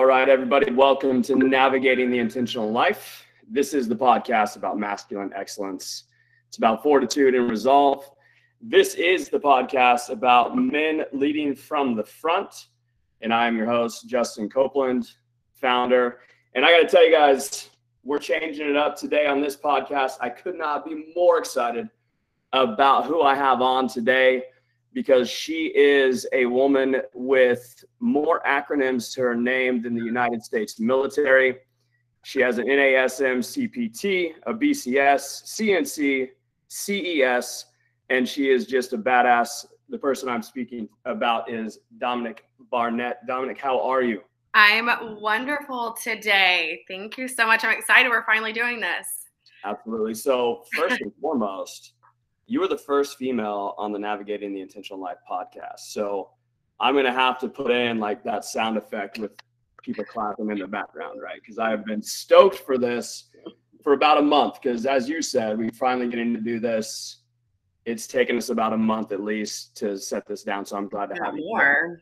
All right, everybody, welcome to Navigating the Intentional Life. This is the podcast about masculine excellence. It's about fortitude and resolve. This is the podcast about men leading from the front. And I'm your host, Justin Copeland, founder. And I got to tell you guys, we're changing it up today on this podcast. I could not be more excited about who I have on today because she is a woman with more acronyms to her name than the United States military. She has an NASM CPT, a BCS, CNC, CES, and she is just a badass. The person I'm speaking about is Dominique Barnett. Dominique, how are you? I'm wonderful today. Thank you so much. I'm excited we're finally doing this. Absolutely. So, first and foremost, you were the first female on the Navigating the Intentional Life podcast. So I'm going to have to put in like that sound effect with people clapping in the background, right? Because I have been stoked for this for about a month. Because as you said, we finally getting to do this. It's taken us about a month at least to set this down. So I'm glad to have you. More.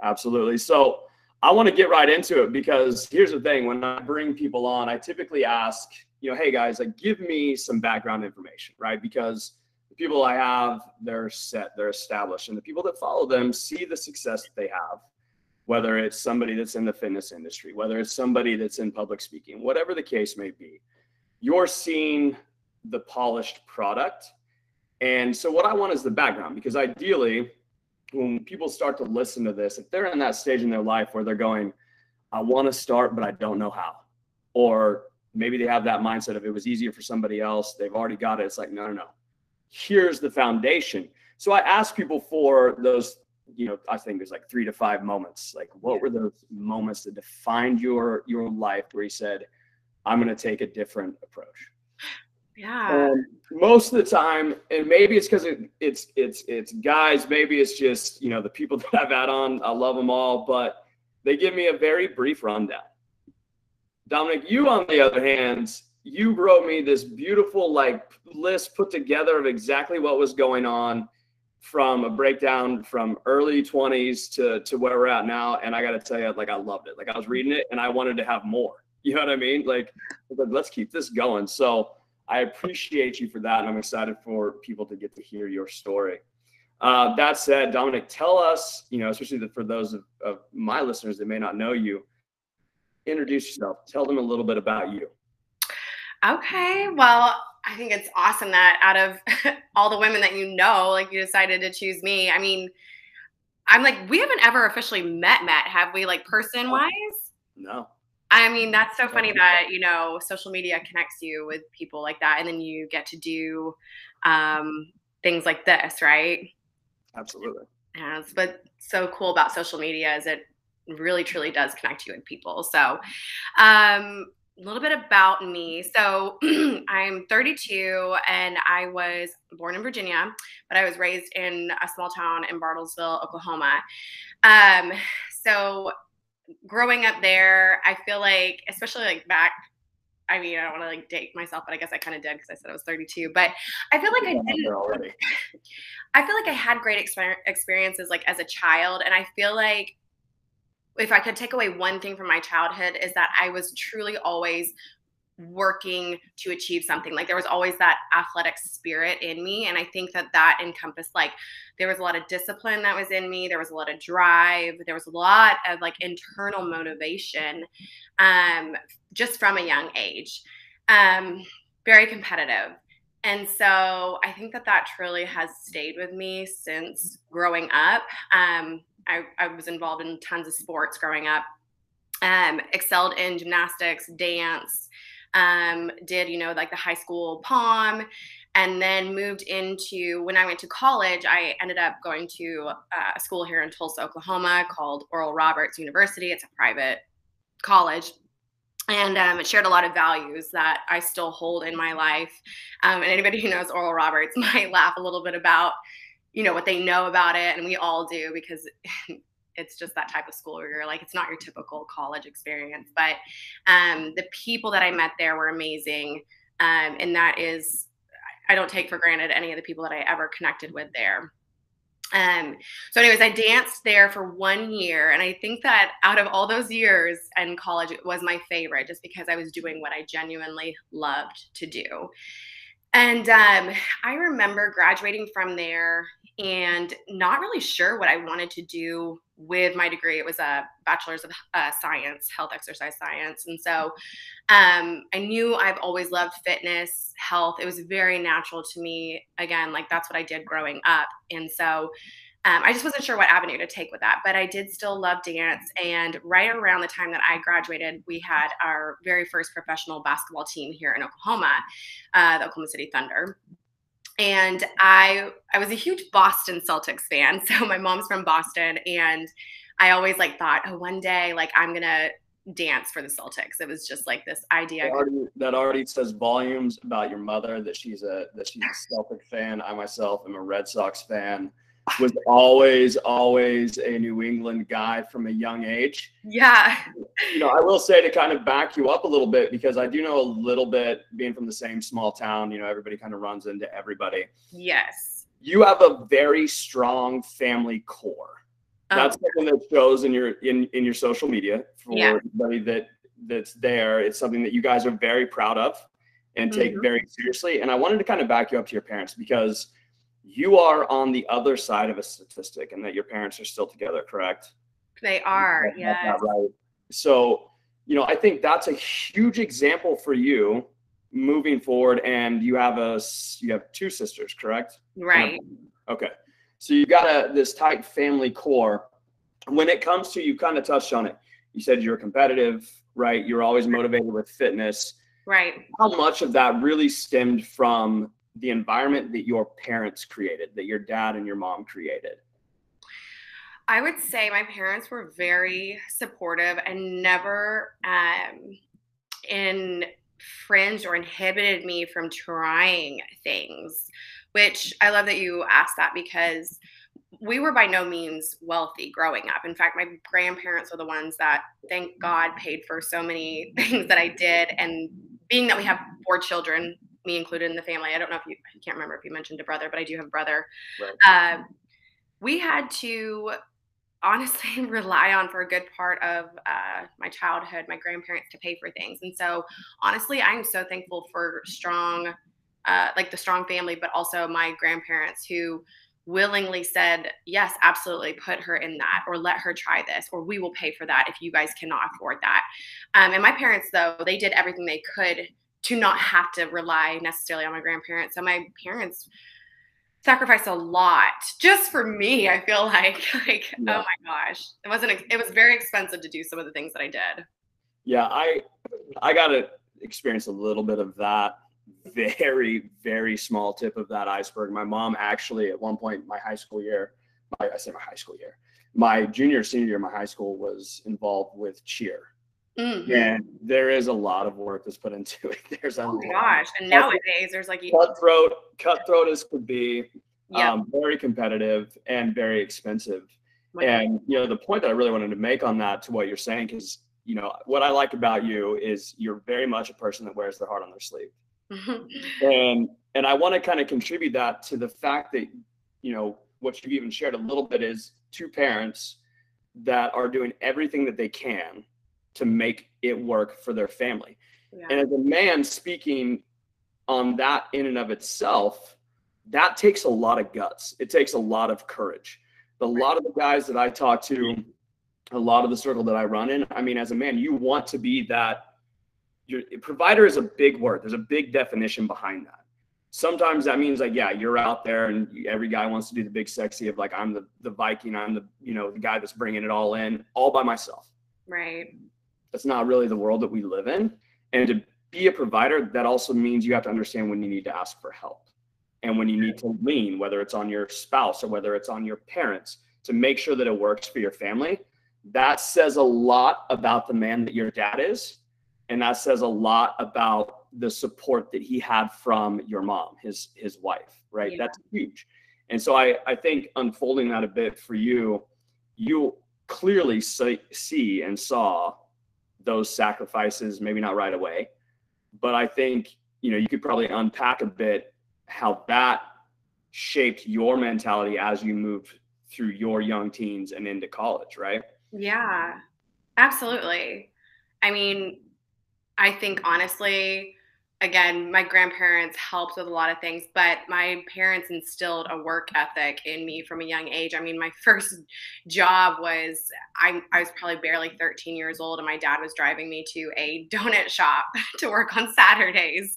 Absolutely. So I want to get right into it because here's the thing: when I bring people on, I typically ask, you know, hey guys, like give me some background information, right? Because the people I have, they're set, they're established, and the people that follow them see the success that they have. Whether it's somebody that's in the fitness industry, whether it's somebody that's in public speaking, whatever the case may be, you're seeing the polished product. And so, what I want is the background because ideally, when people start to listen to this, if they're in that stage in their life where they're going, I want to start, but I don't know how, or maybe they have that mindset of it was easier for somebody else, they've already got it. It's like, no, no, no here's the foundation. So I ask people for those, you know, I think there's like three to five moments. Like what were those moments that defined your your life where you said, I'm gonna take a different approach? Yeah. And most of the time, and maybe it's because it, it's it's it's guys, maybe it's just, you know, the people that I've had on, I love them all, but they give me a very brief rundown. Dominique, you on the other hand, you wrote me this beautiful like list put together of exactly what was going on from a breakdown from early 20s to to where we're at now. And i got to tell you like i loved it. Like i was reading it and i wanted to have more. You know what i mean? Like let's keep this going. So i appreciate you for that. And i'm excited for people to get to hear your story. Uh, that said dominique tell us you know especially for those of, of my listeners that may not know you introduce yourself. Tell them a little bit about you Okay. Well, I think it's awesome that out of all the women that you know, like you decided to choose me. I mean, I'm like, we haven't ever officially met, met, have we, like person wise? No. I mean, that's so funny that, you know, social media connects you with people like that. And then you get to do um, things like this, right? Absolutely. Yeah. It's, but so cool about social media is it really truly does connect you with people. So, um, a little bit about me. So I'm 32 and I was born in Virginia, but I was raised in a small town in Bartlesville, Oklahoma. Um, so growing up there, I feel like, especially like back, I mean, I don't want to like date myself, but I guess I kind of did because I said I was 32. But I feel like I didn't. I feel like I had great experiences like as a child, and I feel like if I could take away one thing from my childhood is that I was truly always working to achieve something. Like there was always that athletic spirit in me and i think that that encompassed like there was a lot of discipline that was in me there was a lot of drive there was a lot of like internal motivation um just from a young age. Um very competitive and so i think that that truly has stayed with me since growing up um I, I was involved in tons of sports growing up. Um, excelled in gymnastics, dance, um, did, you know, like the high school pom, and then moved into when I went to college, I ended up going to uh, a school here in Tulsa, Oklahoma called Oral Roberts University. It's a private college. And um, it shared a lot of values that I still hold in my life. Um, and anybody who knows Oral Roberts might laugh a little bit about you know what they know about it and we all do because it's just that type of school where you're like it's not your typical college experience but um, the people that i met there were amazing um, and that is i don't take for granted any of the people that i ever connected with there Um, so, anyways, I danced there for one year, and I think that out of all those years in college, it was my favorite just because I was doing what I genuinely loved to do. And um, I remember graduating from there and not really sure what I wanted to do with my degree. It was a bachelor's of uh, science, health exercise science. And so um, I knew I've always loved fitness, health. It was very natural to me. Again, like that's what I did growing up. And so um, I just wasn't sure what avenue to take with that, but I did still love dance. And right around the time that I graduated, we had our very first professional basketball team here in Oklahoma, uh, the Oklahoma City Thunder. And I I was a huge Boston Celtics fan. So my mom's from Boston, and I always like thought, oh, one day like I'm gonna dance for the Celtics. It was just like this idea. That already, that already, says volumes about your mother that she's a that she's a Celtic fan. I myself am a Red Sox fan was always, always a New England guy from a young age. Yeah. You know, I will say to kind of back you up a little bit because I do know a little bit being from the same small town, you know, everybody kind of runs into everybody. Yes. You have a very strong family core. Oh. That's something that shows in your in in your social media for yeah. everybody that that's there. It's something that you guys are very proud of and take mm-hmm. very seriously. And I wanted to kind of back you up to your parents because you are on the other side of a statistic and that your parents are still together, correct? They are, yeah. Right. So, you know, I think that's a huge example for you moving forward. And you have a you have two sisters, correct? Right. Okay. So you got a this tight family core. When it comes to you kind of touched on it. You said you're competitive, right? You're always motivated with fitness. Right. How much of that really stemmed from the environment that your parents created, that your dad and your mom created? I would say my parents were very supportive and never um, infringed or inhibited me from trying things, which I love that you asked that because we were by no means wealthy growing up. In fact, my grandparents were the ones that, thank God, paid for so many things that I did. And being that we have four children, me included in the family. I don't know if you, I can't remember if you mentioned a brother, but I do have a brother. Right. Uh, we had to honestly rely on for a good part of uh, my childhood, my grandparents to pay for things. And so, honestly, I'm so thankful for strong, uh, like the strong family, but also my grandparents who willingly said, Yes, absolutely, put her in that, or let her try this, or we will pay for that if you guys cannot afford that. Um, and my parents, though, they did everything they could to not have to rely necessarily on my grandparents. So my parents sacrificed a lot just for me. I feel like like oh yeah. oh my gosh, it wasn't it was very expensive to do some of the things that I did. Yeah, I I got to experience a little bit of that very very small tip of that iceberg. My mom actually at one point my high school year, my, I say my high school year, my junior senior year, in my high school was involved with cheer Mm-hmm. And there is a lot of work that's put into it. There's a oh my gosh, and nowadays there's like cutthroat, cutthroat as could be, yep. um, very competitive and very expensive. and you know, the point that I really wanted to make on that to what you're saying, is you know what I like about you is you're very much a person that wears their heart on their sleeve, and and I want to kind of contribute that to the fact that you know what you've even shared a little bit is two parents that are doing everything that they can to make it work for their family. Yeah. And as a man speaking on that in and of itself, that takes a lot of guts. It takes a lot of courage. A lot of the guys that I talk to, a lot of the circle that I run in, I mean, as a man, you want to be that. Your provider is a big word. There's a big definition behind that. Sometimes that means like, yeah, you're out there and every guy wants to do the big sexy of like, I'm the the Viking, I'm the you know the guy that's bringing it all in, all by myself. Right that's not really the world that we live in. And to be a provider, that also means you have to understand when you need to ask for help and when you need to lean, whether it's on your spouse or whether it's on your parents, to make sure that it works for your family. That says a lot about the man that your dad is. And that says a lot about the support that he had from your mom, his his wife, right? Yeah. That's huge. And so I, I think unfolding that a bit for you, you clearly see, see and saw those sacrifices, maybe not right away. But I think, you know, you could probably unpack a bit how that shaped your mentality as you moved through your young teens and into college, right? Yeah, absolutely. I mean, I think honestly, again, my grandparents helped with a lot of things, but my parents instilled a work ethic in me from a young age. I mean, my first job was I, I was probably barely 13 years old, and my dad was driving me to a donut shop to work on Saturdays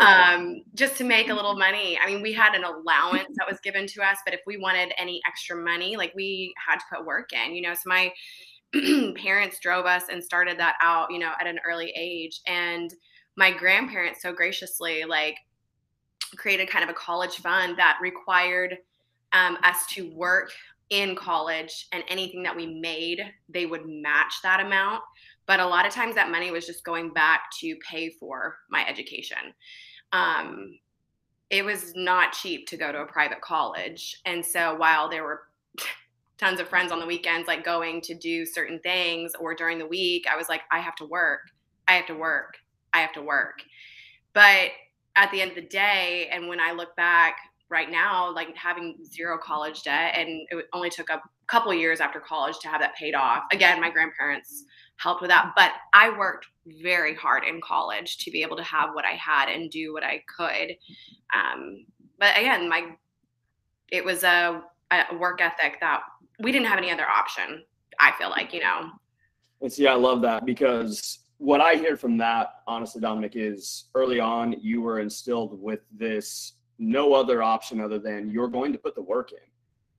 um, just to make a little money. I mean, we had an allowance that was given to us, but if we wanted any extra money, like we had to put work in, you know. So my parents drove us and started that out, you know, at an early age. And my grandparents so graciously like created kind of a college fund that required um, us to work in college and anything that we made they would match that amount. But a lot of times that money was just going back to pay for my education. Um, it was not cheap to go to a private college. And so while there were tons of friends on the weekends like going to do certain things or during the week i was like i have to work. I have to work I have to work. But at the end of the day, and when I look back right now, like having zero college debt, and it only took a couple years after college to have that paid off. Again, my grandparents helped with that, but I worked very hard in college to be able to have what I had and do what I could. Um, but again, my it was a, a work ethic that we didn't have any other option. I feel like you know. And see, I love that because what I hear from that, honestly, Dominique, is early on you were instilled with this no other option other than you're going to put the work in.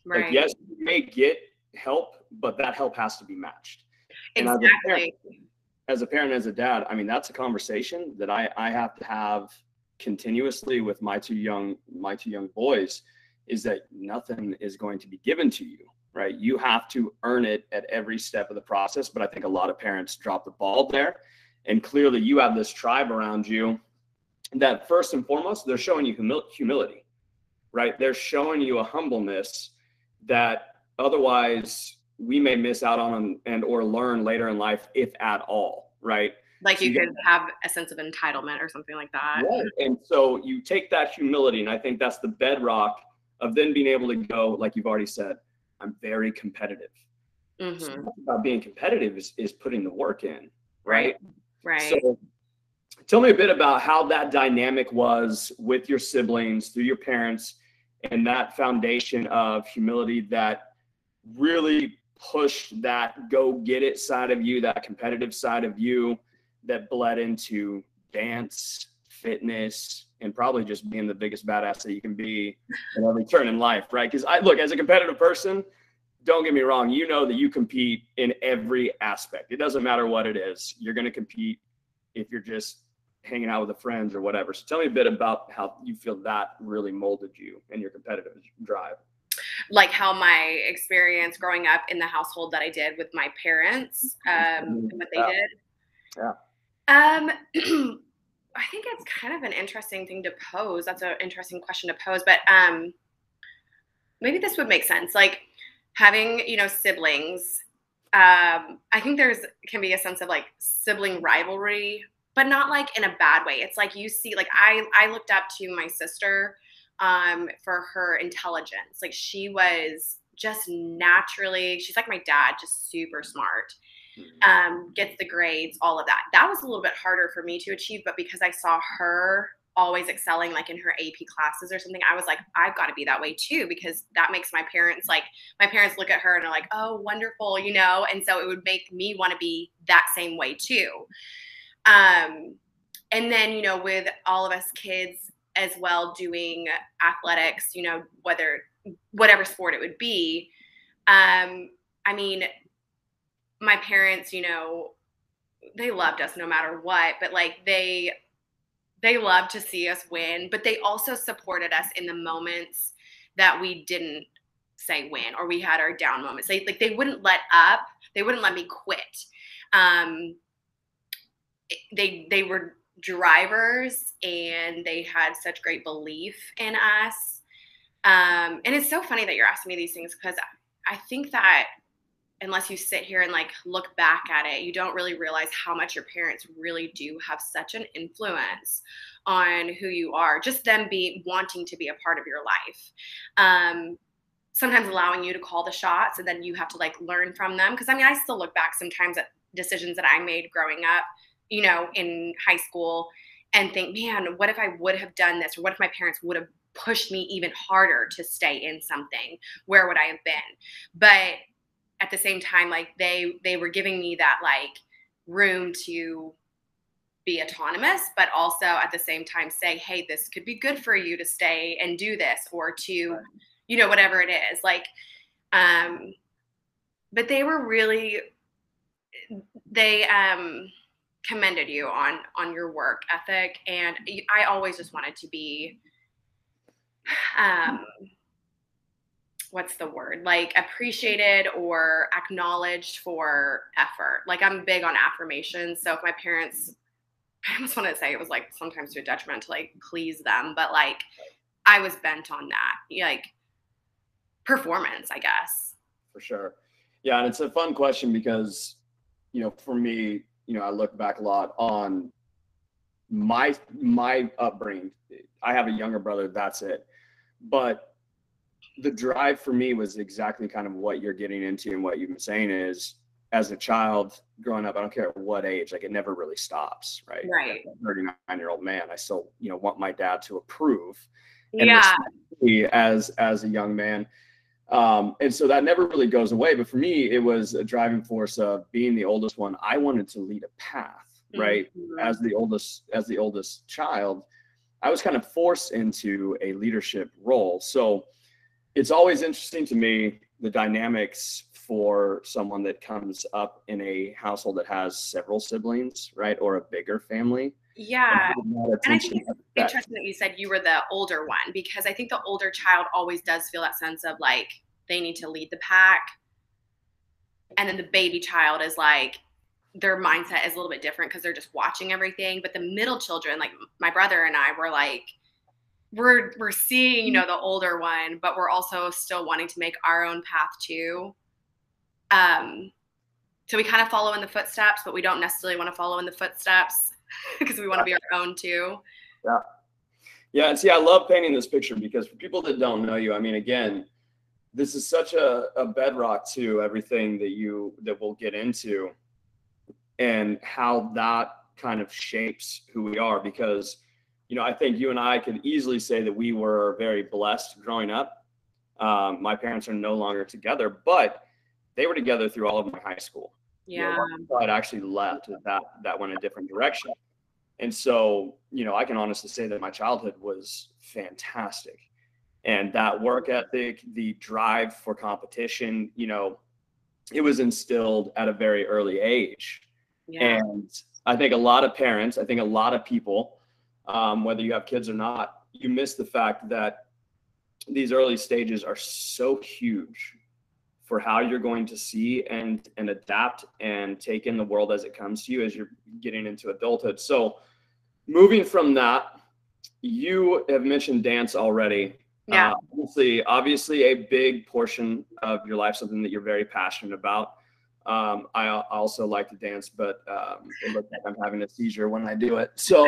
Right. Like, yes, you may get help, but that help has to be matched. Exactly. As a, parent, as a parent, as a dad, I mean, that's a conversation that I, I have to have continuously with my two young my two young boys is that nothing is going to be given to you right? You have to earn it at every step of the process but i think a lot of parents drop the ball there. And clearly you have this tribe around you that first and foremost they're showing you humil- humility right? They're showing you a humbleness that otherwise we may miss out on and or learn later in life if at all right? Like you, you could have a sense of entitlement or something like that. Right. and so you take that humility and i think that's the bedrock of then being able to go like you've already said i'm very competitive mm-hmm. so about being competitive is, is putting the work in right Right. So tell me a bit about how that dynamic was with your siblings, through your parents, and that foundation of humility that really pushed that go get it side of you, that competitive side of you that bled into dance, fitness, and probably just being the biggest badass that you can be in every turn in life, right? Because I look as a competitive person, don't get me wrong, you know that you compete in every aspect. It doesn't matter what it is. You're going to compete if you're just hanging out with the friends or whatever. So tell me a bit about how you feel that really molded you and your competitive drive. Like how my experience growing up in the household that I did with my parents, um, mm-hmm. what they yeah. did. Yeah. Um, I think it's kind of an interesting thing to pose. That's an interesting question to pose, but um, maybe this would make sense. Like, having you know siblings um, i think there's can be a sense of like sibling rivalry but not like in a bad way it's like you see like i i looked up to my sister um, for her intelligence like she was just naturally she's like my dad just super smart. Um, gets the grades all of that that was a little bit harder for me to achieve but because i saw her always excelling like in her AP classes or something, I was like, I've got to be that way too, because that makes my parents like, my parents look at her and are like, oh, wonderful, you know? And so it would make me want to be that same way too. Um, and then, you know, with all of us kids as well doing athletics, you know, whether, whatever sport it would be, um, I mean, my parents, you know, they loved us no matter what, but like they they loved to see us win, but they also supported us in the moments that we didn't say win or we had our down moments. They like they wouldn't let up. They wouldn't let me quit. Um, they they were drivers and they had such great belief in us. Um, and it's so funny that you're asking me these things because I think that unless you sit here and like look back at it, you don't really realize how much your parents really do have such an influence on who you are. Just them be wanting to be a part of your life. Um, sometimes allowing you to call the shots and then you have to like learn from them. Cause I mean, I still look back sometimes at decisions that I made growing up, you know, in high school and think, man, what if I would have done this? Or what if my parents would have pushed me even harder to stay in something? Where would I have been? But at the same time like they they were giving me that like room to be autonomous but also at the same time say hey this could be good for you to stay and do this or to you know whatever it is like um but they were really they um commended you on on your work ethic and i always just wanted to be um what's the word like appreciated or acknowledged for effort. Like i'm big on affirmations so if my parents i almost want to say it was like sometimes to a detriment to like please them but like i was bent on that like performance i guess. For sure. Yeah and it's a fun question because you know for me you know i look back a lot on my my upbringing. I have a younger brother that's it. But the drive for me was exactly kind of what you're getting into and what you've been saying is as a child growing up, I don't care at what age, like it never really stops, right? Right. 39 year old man, I still, you know, want my dad to approve. And yeah. As as a young man. Um, and so that never really goes away. But for me, it was a driving force of being the oldest one. I wanted to lead a path, right? Mm-hmm. As the oldest, as the oldest child, I was kind of forced into a leadership role. So it's always interesting to me the dynamics for someone that comes up in a household that has several siblings, right, or a bigger family. Yeah, and I think it's interesting that you said you were the older one because I think the older child always does feel that sense of like they need to lead the pack, and then the baby child is like their mindset is a little bit different because they're just watching everything. But the middle children, like my brother and I, were like we're we're seeing you know the older one but we're also still wanting to make our own path too. Um so we kind of follow in the footsteps but we don't necessarily want to follow in the footsteps because we want to be our own too. Yeah. Yeah and see i love painting this picture because for people that don't know you i mean again this is such a, a bedrock to everything that you that we'll get into and how that kind of shapes who we are because you know, I think you and I could easily say that we were very blessed growing up. Um, my parents are no longer together, but they were together through all of my high school. Yeah. You know, I'd actually left that that went a different direction. And so, you know, I can honestly say that my childhood was fantastic. And that work ethic, the drive for competition, you know, it was instilled at a very early age. Yeah. And I think a lot of parents, I think a lot of people um, whether you have kids or not, you miss the fact that these early stages are so huge for how you're going to see and and adapt and take in the world as it comes to you as you're getting into adulthood. So moving from that, you have mentioned dance already. Yeah. Uh, obviously, obviously a big portion of your life, something that you're very passionate about. Um, I also like to dance, but um, it looks like I'm having a seizure when I do it. So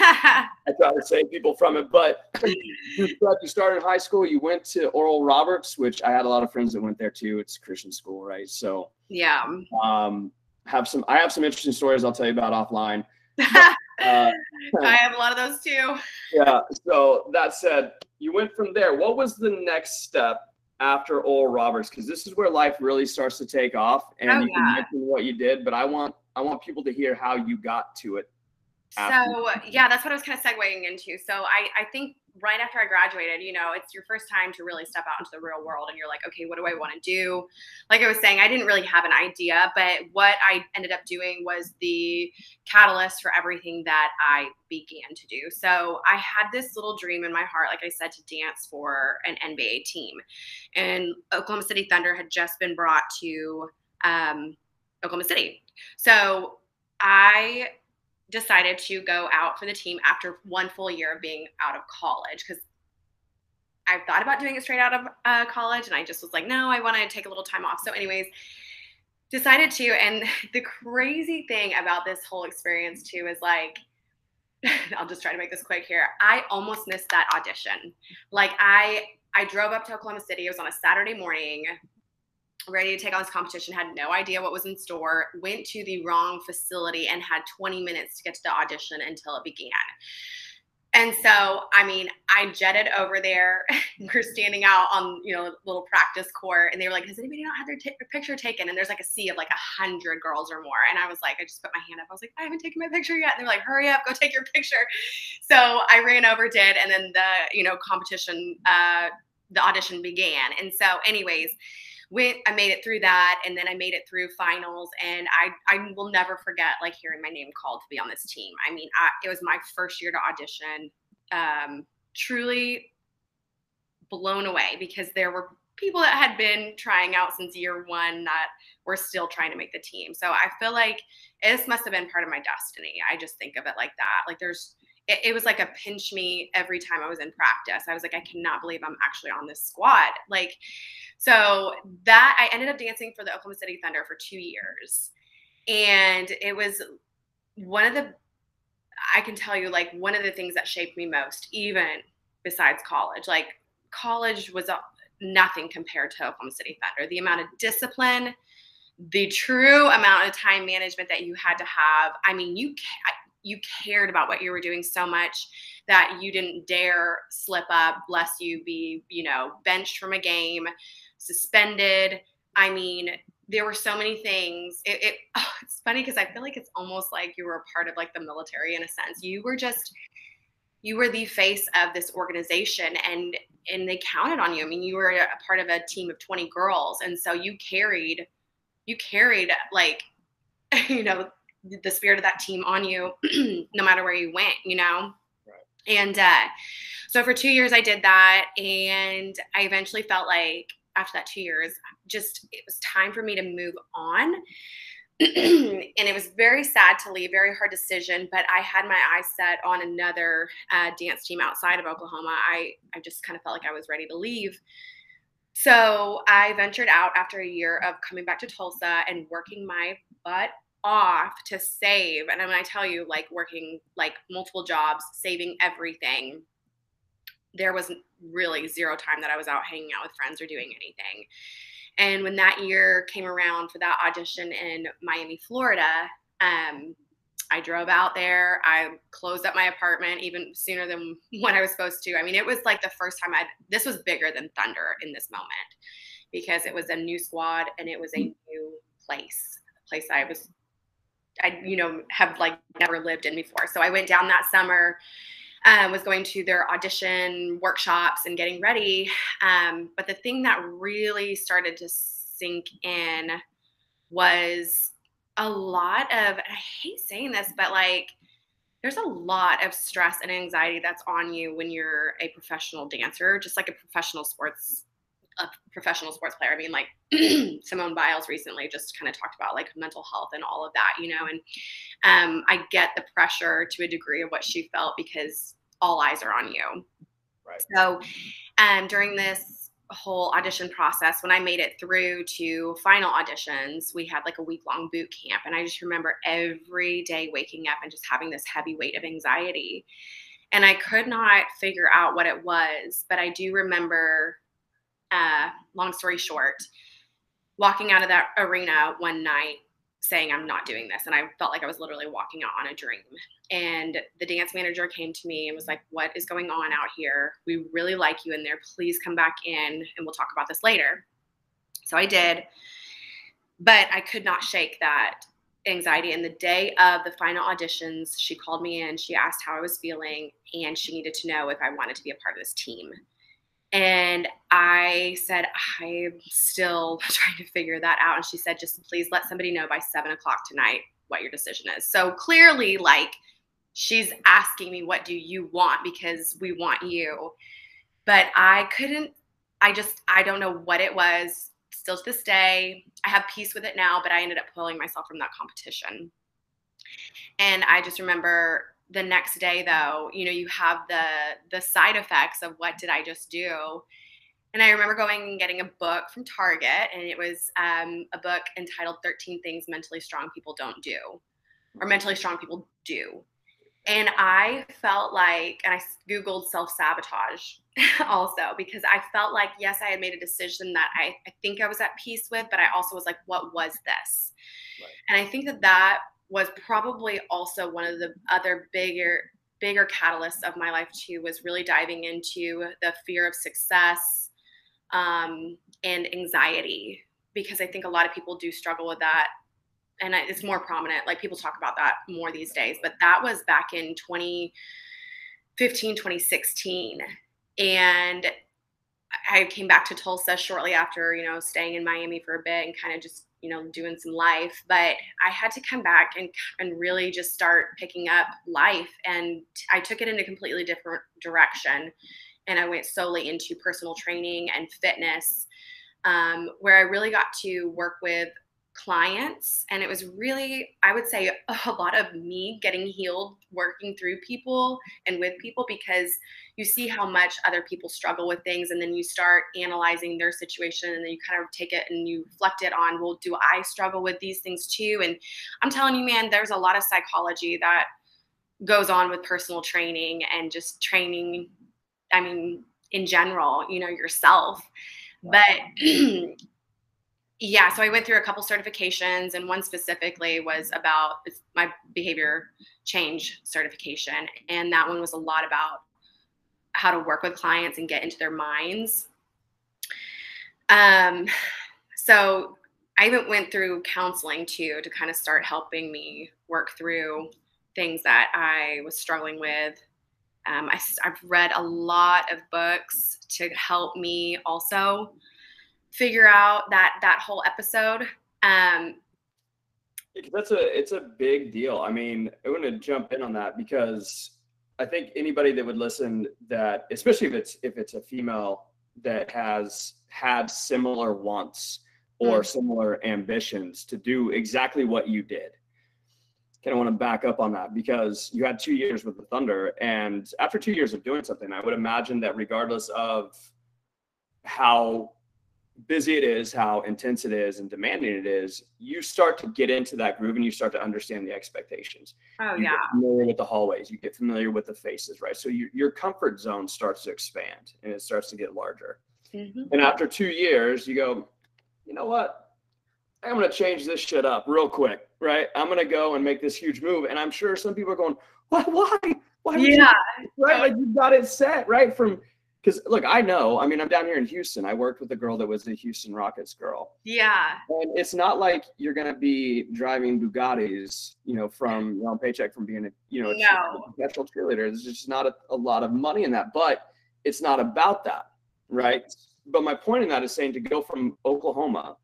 I try to save people from it. But you started high school. You went to Oral Roberts, which I had a lot of friends that went there too. It's a Christian school, right? So yeah. Um, have some. I have some interesting stories I'll tell you about offline. But, uh, I have a lot of those too. Yeah. So that said, you went from there. What was the next step after Oral Roberts because this is where life really starts to take off. And oh, you can mention what you did, but I want I want people to hear how you got to it. So yeah, that's what I was kind of segueing into. So I I think right after I graduated, you know, it's your first time to really step out into the real world and you're like, okay, what do I want to do? Like I was saying, I didn't really have an idea, but what I ended up doing was the catalyst for everything that I began to do. So I had this little dream in my heart, like I said, to dance for an NBA team. And Oklahoma City Thunder had just been brought to um, Oklahoma City. So I decided to go out for the team after one full year of being out of college because I thought about doing it straight out of uh, college and I just was like, no, I want to take a little time off. So, anyways, decided to. And the crazy thing about this whole experience too is like, I'll just try to make this quick here. I almost missed that audition. Like I I drove up to Oklahoma City. It was on a Saturday morning, ready to take on this competition, had no idea what was in store, went to the wrong facility and had 20 minutes to get to the audition until it began. And so, I mean, I jetted over there. we're standing out on, you know, little practice court, and they were like, "Has anybody not had their t- picture taken?" And there's like a sea of like a hundred girls or more. And I was like, I just put my hand up. I was like, I haven't taken my picture yet. And they're like, Hurry up, go take your picture. So I ran over, did, and then the, you know, competition, uh, the audition began. And so, anyways, went i made it through that and then i made it through finals and i i will never forget like hearing my name called to be on this team. I mean I, it was my first year to audition um truly blown away because there were people that had been trying out since year one that were still trying to make the team. So i feel like this must have been part of my destiny. I just think of it like that. Like there's it, it was like a pinch me every time i was in practice. I was like i cannot believe i'm actually on this squad. Like so that I ended up dancing for the Oklahoma City Thunder for two years. And it was one of the, I can tell you, like, one of the things that shaped me most, even besides college. Like, college was nothing compared to Oklahoma City Thunder. The amount of discipline, the true amount of time management that you had to have. I mean, you you cared about what you were doing so much that you didn't dare slip up bless you be, you know, benched from a game suspended. I mean, there were so many things. It, it oh, it's funny because I feel like it's almost like you were a part of like the military in a sense. You were just you were the face of this organization and and they counted on you. I mean, you were a part of a team of 20 girls and so you carried you carried like you know the spirit of that team on you no matter where you went, you know. Right. And uh so for 2 years I did that and I eventually felt like after that two years, just it was time for me to move on. and it was very sad to leave, very hard decision. But I had my eyes set on another uh, dance team outside of Oklahoma. I I just kind of felt like I was ready to leave. So I ventured out after a year of coming back to Tulsa and working my butt off to save. And when I tell you, like working like multiple jobs, saving everything, there was really zero time that I was out hanging out with friends or doing anything. And when that year came around for that audition in Miami, Florida, um, I drove out there. I closed up my apartment even sooner than when I was supposed to. I mean, it was like the first time I'd, this was bigger than Thunder in this moment because it was a new squad and it was a new place, a place I was, I, you know, have like never lived in before. So I went down that summer um, was going to their audition workshops and getting ready. Um, but the thing that really started to sink in was a lot of, I hate saying this, but like, there's a lot of stress and anxiety that's on you when you're a professional dancer, just like a professional sports a professional sports player. I mean, like Simone Biles recently just kind of talked about like mental health and all of that, you know. And um, I get the pressure to a degree of what she felt because all eyes are on you. Right. So um, during this whole audition process, when I made it through to final auditions, we had like a week long boot camp. And I just remember every day waking up and just having this heavy weight of anxiety. And I could not figure out what it was, but I do remember, uh, long story short, walking out of that arena one night saying I'm not doing this. And I felt like I was literally walking out on a dream. And the dance manager came to me and was like, What is going on out here? We really like you in there. Please come back in and we'll talk about this later. So I did. But I could not shake that anxiety. And the day of the final auditions, she called me in. She asked how I was feeling, and she needed to know if I wanted to be a part of this team. And I said, I'm still trying to figure that out. And she said, just please let somebody know by seven o'clock tonight what your decision is. So clearly, like, she's asking me, What do you want? Because we want you. But I couldn't, I just, I don't know what it was. Still to this day, I have peace with it now, but I ended up pulling myself from that competition. And I just remember the next day though, you know, you have the the side effects of what did I just do? And I remember going and getting a book from Target, and it was um, a book entitled 13 Things Mentally Strong People Don't Do, or Mentally Strong People Do. And I felt like, and I Googled self sabotage also because I felt like, yes, I had made a decision that I, I think I was at peace with, but I also was like, what was this? Right. And I think that that was probably also one of the other bigger bigger catalysts of my life too was really diving into the fear of success um, and anxiety because I think a lot of people do struggle with that. And it's more prominent. Like people talk about that more these days, but that was back in 2015, 2016. And I came back to Tulsa shortly after, you know, staying in Miami for a bit and kind of just, you know, doing some life. But I had to come back and and really just start picking up life. And I took it in a completely different direction and I went solely into personal training and fitness, um, where I really got to work with clients. And it was really, I would say, a lot of me getting healed, working through people and with people because you see how much other people struggle with things. And then you start analyzing their situation and then you kind of take it and you reflect it on, well, do I struggle with these things too? And I'm telling you, man, there's a lot of psychology that goes on with personal training and just training I mean, in general, you know, yourself. But yeah, so I went through a couple certifications, and one specifically was about my behavior change certification. And that one was a lot about how to work with clients and get into their minds. Um, so I even went through counseling too to kind of start helping me work through things that I was struggling with um, I, have read a lot of books to help me also figure out that that whole episode. Um, that's a it's a big deal. I mean, I want to jump in on that because I think anybody that would listen that, especially if it's if it's a female that has had similar wants or mm. similar ambitions to do exactly what you did kind of want to back up on that because you had two years with the Thunder. And after two years of doing something, I would imagine that regardless of how busy it is, how intense it is, and demanding it is, you start to get into that groove and you start to understand the expectations. Oh, you yeah. Get familiar with the hallways, you get familiar with the faces, right? So you, your comfort zone starts to expand and it starts to get larger. Mm-hmm. And after two years, you go, you know what? I'm going to change this shit up real quick, right? I'm going to go and make this huge move. And I'm sure some people are going, why, why, why? Yeah. You, right. Like you got it set right from, because look, I know, I mean, I'm down here in Houston. I worked with a girl that was a Houston Rockets girl. Yeah. And it's not like you're going to be driving Bugattis, you know, from, your own paycheck from being a, you know, a no. professional cheerleader. There's just not a, a lot of money in that, but it's not about that. Right. But my point in that is saying to go from Oklahoma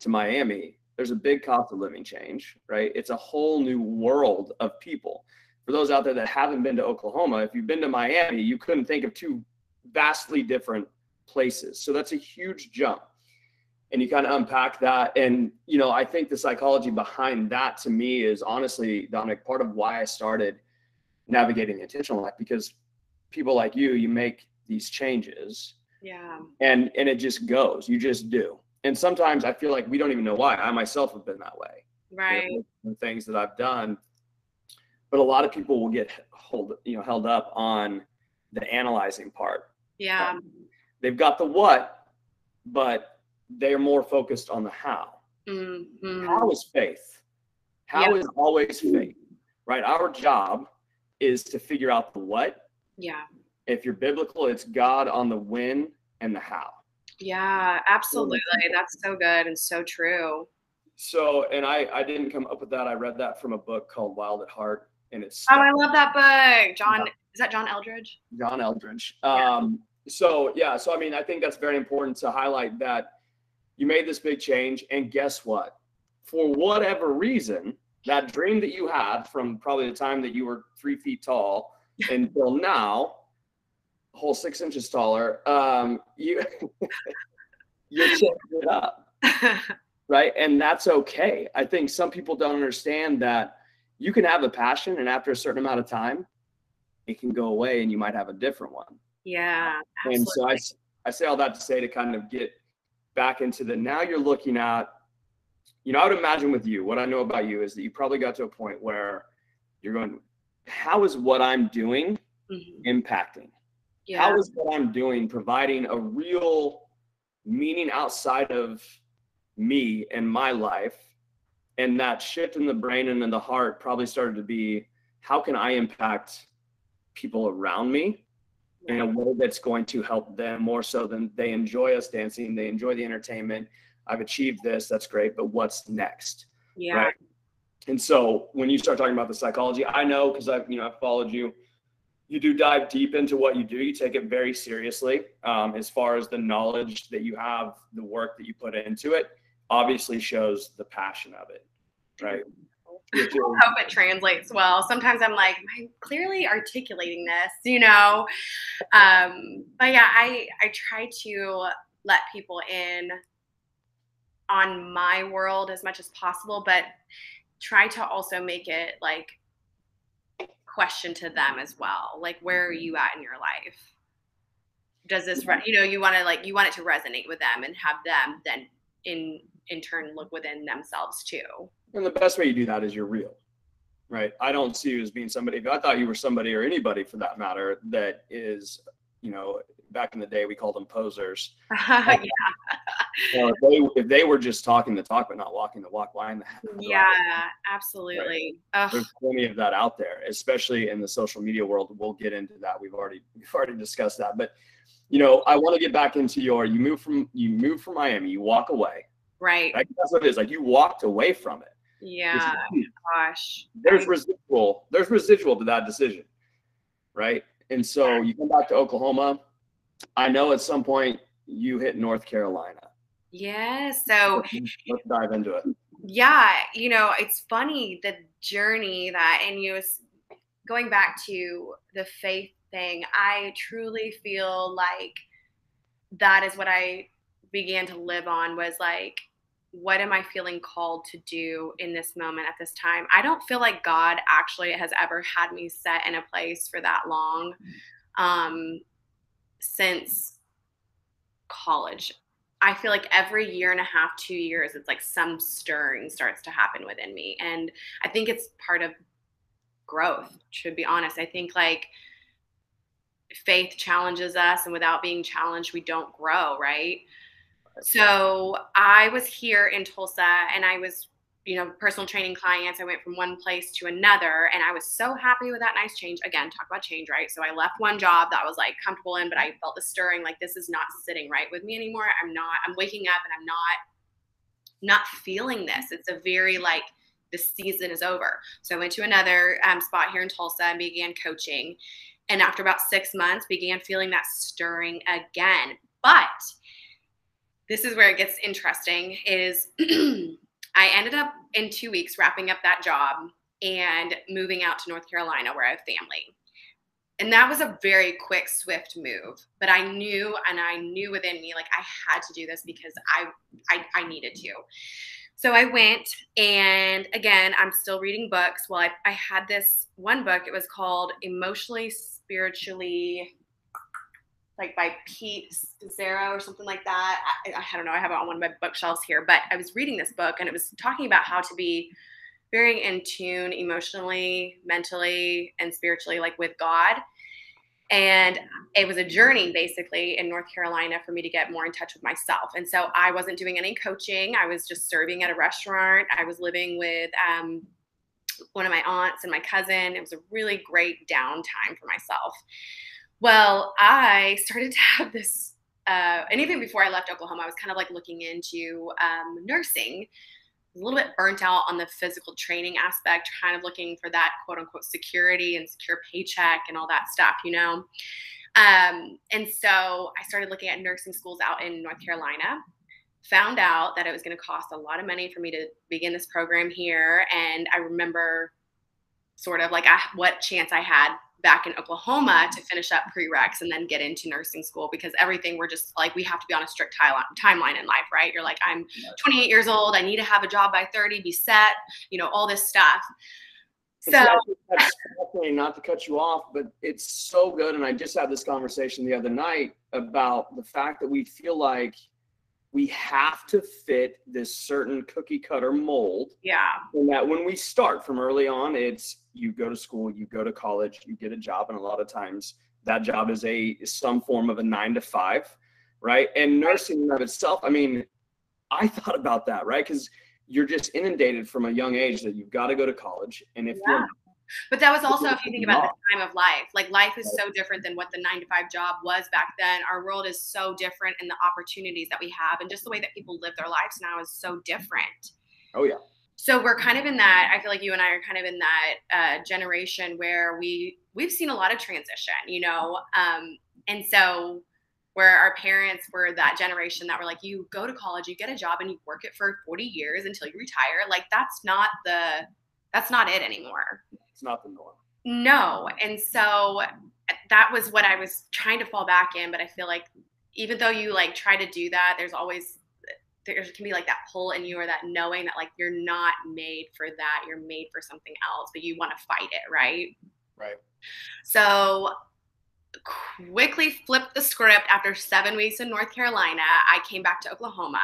to Miami, there's a big cost of living change, right? It's a whole new world of people. For those out there that haven't been to Oklahoma, if you've been to Miami, you couldn't think of two vastly different places. So that's a huge jump. And you kind of unpack that. And, you know, I think the psychology behind that to me is honestly, Dominique, part of why I started navigating the intentional life because people like you, you make these changes. Yeah. And and it just goes. You just do and sometimes I feel like we don't even know why. I myself have been that way. Right. You know, things that I've done, but a lot of people will get hold, you know, held up on the analyzing part. Yeah. Um, they've got the what, but they're more focused on the how. Mm-hmm. How is faith? How yep. is always faith? Right. Our job is to figure out the what. Yeah. If you're biblical, it's God on the when and the how. Yeah, absolutely. That's so good and so true. So, and I I didn't come up with that. I read that from a book called Wild at Heart, and it's oh, I love that book. John, yeah. is that John Eldredge? John Eldredge. Um, so yeah, so I mean, I think that's very important to highlight that you made this big change, and guess what? For whatever reason, that dream that you had from probably the time that you were three feet tall until now whole six inches taller, um, you you're changing it up, right? And that's okay. I think some people don't understand that you can have a passion, and after a certain amount of time, it can go away, and you might have a different one. Yeah, absolutely. and so I I say all that to say to kind of get back into the now you're looking at, you know, I would imagine with you, what I know about you is that you probably got to a point where you're going, how is what I'm doing mm-hmm. impacting? Yeah. How is what I'm doing providing a real meaning outside of me and my life? And that shift in the brain and in the heart probably started to be how can I impact people around me in a way that's going to help them more so than they enjoy us dancing, they enjoy the entertainment. I've achieved this, that's great, but what's next? Yeah. Right? And so when you start talking about the psychology, I know because I've you know I've followed you. You do dive deep into what you do. You take it very seriously um, as far as the knowledge that you have, the work that you put into it. Obviously, shows the passion of it, right? I hope it translates well. Sometimes I'm like, am I clearly articulating this? You know, um, but yeah, I I try to let people in on my world as much as possible, but try to also make it like question to them as well. Like, where are you at in your life? Does this, re- you know, you want to like, you want it to resonate with them and have them then in, in turn look within themselves too. And the best way you do that is you're real, right? I don't see you as being somebody, If I thought you were somebody or anybody for that matter that is, you know, back in the day we called them posers. yeah. if they if they were just talking the talk but not walking the walk, why in the line Yeah, absolutely. Right? There's plenty of that out there, especially in the social media world. We'll get into that. We've already we've already discussed that. But you know, I want to get back into your you move from you move from Miami, you walk away. Right. Like that's what it is. Like you walked away from it. Yeah. Oh gosh. There's residual. There's residual to that decision. Right. And so you come back to Oklahoma I know at some point you hit North Carolina. Yeah. So let's dive into it. Yeah. You know, it's funny the journey that, and you going back to the faith thing, I truly feel like that is what I began to live on was like, what am I feeling called to do in this moment at this time? I don't feel like God actually has ever had me set in a place for that long. Um, since college. I feel like every year and a half, two years, it's like some stirring starts to happen within me. And I think it's part of growth, to be honest. I think like faith challenges us, and without being challenged, we don't grow, right? So I was here in Tulsa and I was you know, personal training clients. I went from one place to another and I was so happy with that nice change. Again, talk about change, right? So I left one job that I was like comfortable in, but I felt the stirring like this is not sitting right with me anymore. I'm not, I'm waking up and I'm not not feeling this. It's a very like the season is over. So I went to another um, spot here in Tulsa and began coaching. And after about six months, began feeling that stirring again. But this is where it gets interesting is I ended up in two weeks wrapping up that job and moving out to North Carolina where I have family. And that was a very quick, swift move. But I knew and I knew within me like I had to do this because I I, I needed to. So I went and again, I'm still reading books. Well, I, I had this one book, it was called Emotionally Spiritually like by Pete Scazzero or something like that. I, I, don't know. I have it on one of my bookshelves here, but I was reading this book and it was talking about how to be very in tune emotionally, mentally, and spiritually, like with God. And it was a journey basically in North Carolina for me to get more in touch with myself. And so I wasn't doing any coaching. I was just serving at a restaurant. I was living with um, one of my aunts and my cousin. It was a really great downtime for myself. Well, I started to have this, uh, and even before I left Oklahoma, I was kind of like looking into um, nursing. A little bit burnt out on the physical training aspect, kind of looking for that quote unquote security and secure paycheck and all that stuff, you know. Um, and so I started looking at nursing schools out in North Carolina. Found out that it was going to cost a lot of money for me to begin this program here, and I remember sort of like I, what chance I had back in Oklahoma to finish up prereqs and then get into nursing school because everything we're just like we have to be on a strict timeline in life, right? You're like I'm 28 years old, I need to have a job by 30, be set, you know, all this stuff. So definitely not to cut you off, but it's so good. And I just had this conversation the other night about the fact that we feel like we have to fit this certain cookie cutter mold. Yeah. And that when we start from early on, it's you go to school, you go to college, you get a job, and a lot of times that job is a some form of a nine to five, right? And nursing in of itself, I mean, I thought about that, right? Because you're just inundated from a young age that you've got to go to college. And if yeah. you're but that was also if you think about the time of life. Like life is so different than what the nine to five job was back then. Our world is so different and the opportunities that we have and just the way that people live their lives now is so different. Oh yeah. So we're kind of in that, I feel like you and I are kind of in that uh, generation where we we've seen a lot of transition, you know. Um, and so where our parents were that generation that were like, you go to college, you get a job, and you work it for 40 years until you retire. Like that's not the that's not it anymore. It's not the norm. No. And so that was what I was trying to fall back in, but I feel like even though you like try to do that, there's always there can be like that pull in you or that knowing that like you're not made for that. You're made for something else, but you want to fight it, right? Right. So quickly flipped the script after seven weeks in North Carolina. I came back to Oklahoma,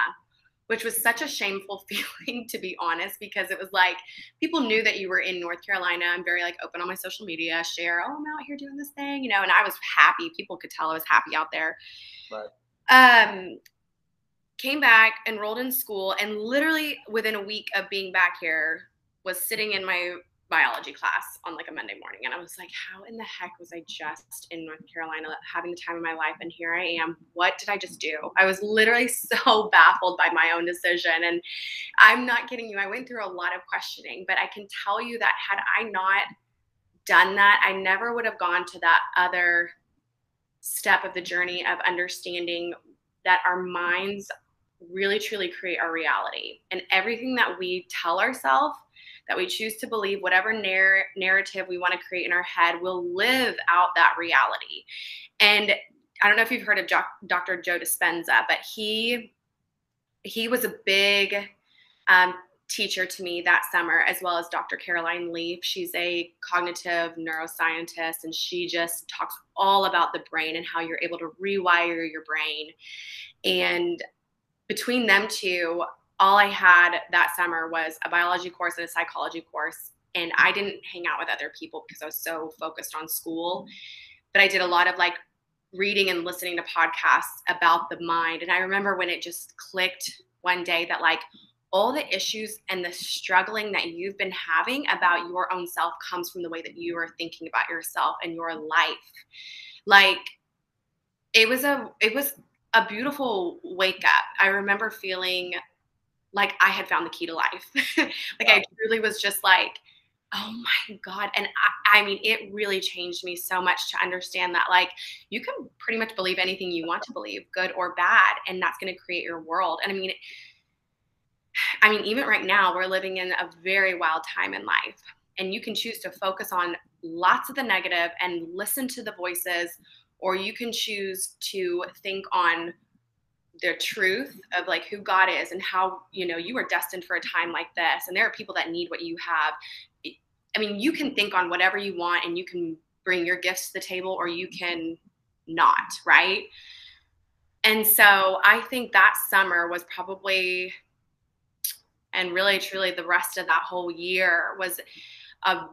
which was such a shameful feeling, to be honest, because it was like people knew that you were in North Carolina. I'm very like open on my social media, share, oh, I'm out here doing this thing, you know, and I was happy. People could tell I was happy out there. Right. Um, came back, enrolled in school, and literally within a week of being back here, was sitting in my biology class on like a Monday morning. And I was like, how in the heck was I just in North Carolina having the time of my life? And here I am. What did I just do? I was literally so baffled by my own decision. And I'm not kidding you. I went through a lot of questioning, but I can tell you that had I not done that, I never would have gone to that other step of the journey of understanding that our minds really truly create our reality. And everything that we tell ourselves that we choose to believe whatever narr- narrative we want to create in our head will live out that reality. And I don't know if you've heard of jo- Dr. Joe Dispenza, but he he was a big um, teacher to me that summer, as well as Dr. Caroline Leaf. She's a cognitive neuroscientist, and she just talks all about the brain and how you're able to rewire your brain. And between them two, all I had that summer was a biology course and a psychology course. And I didn't hang out with other people because I was so focused on school. But I did a lot of like reading and listening to podcasts about the mind. And I remember when it just clicked one day that like all the issues and the struggling that you've been having about your own self comes from the way that you are thinking about yourself and your life. Like it was a it was a beautiful wake up. I remember feeling like I had found the key to life. like wow. I truly was just like, oh my God. And I, I, mean, it really changed me so much to understand that, like, you can pretty much believe anything you want to believe, good or bad, and that's going to create your world. And I mean, I mean, even right now, we're living in a very wild time in life, and you can choose to focus on lots of the negative and listen to the voices, or you can choose to think on the truth of like who God is and how you know you are destined for a time like this. And there are people that need what you have. I mean you can think on whatever you want and you can bring your gifts to the table or you can not right? And so I think that summer was probably and really truly the rest of that whole year was a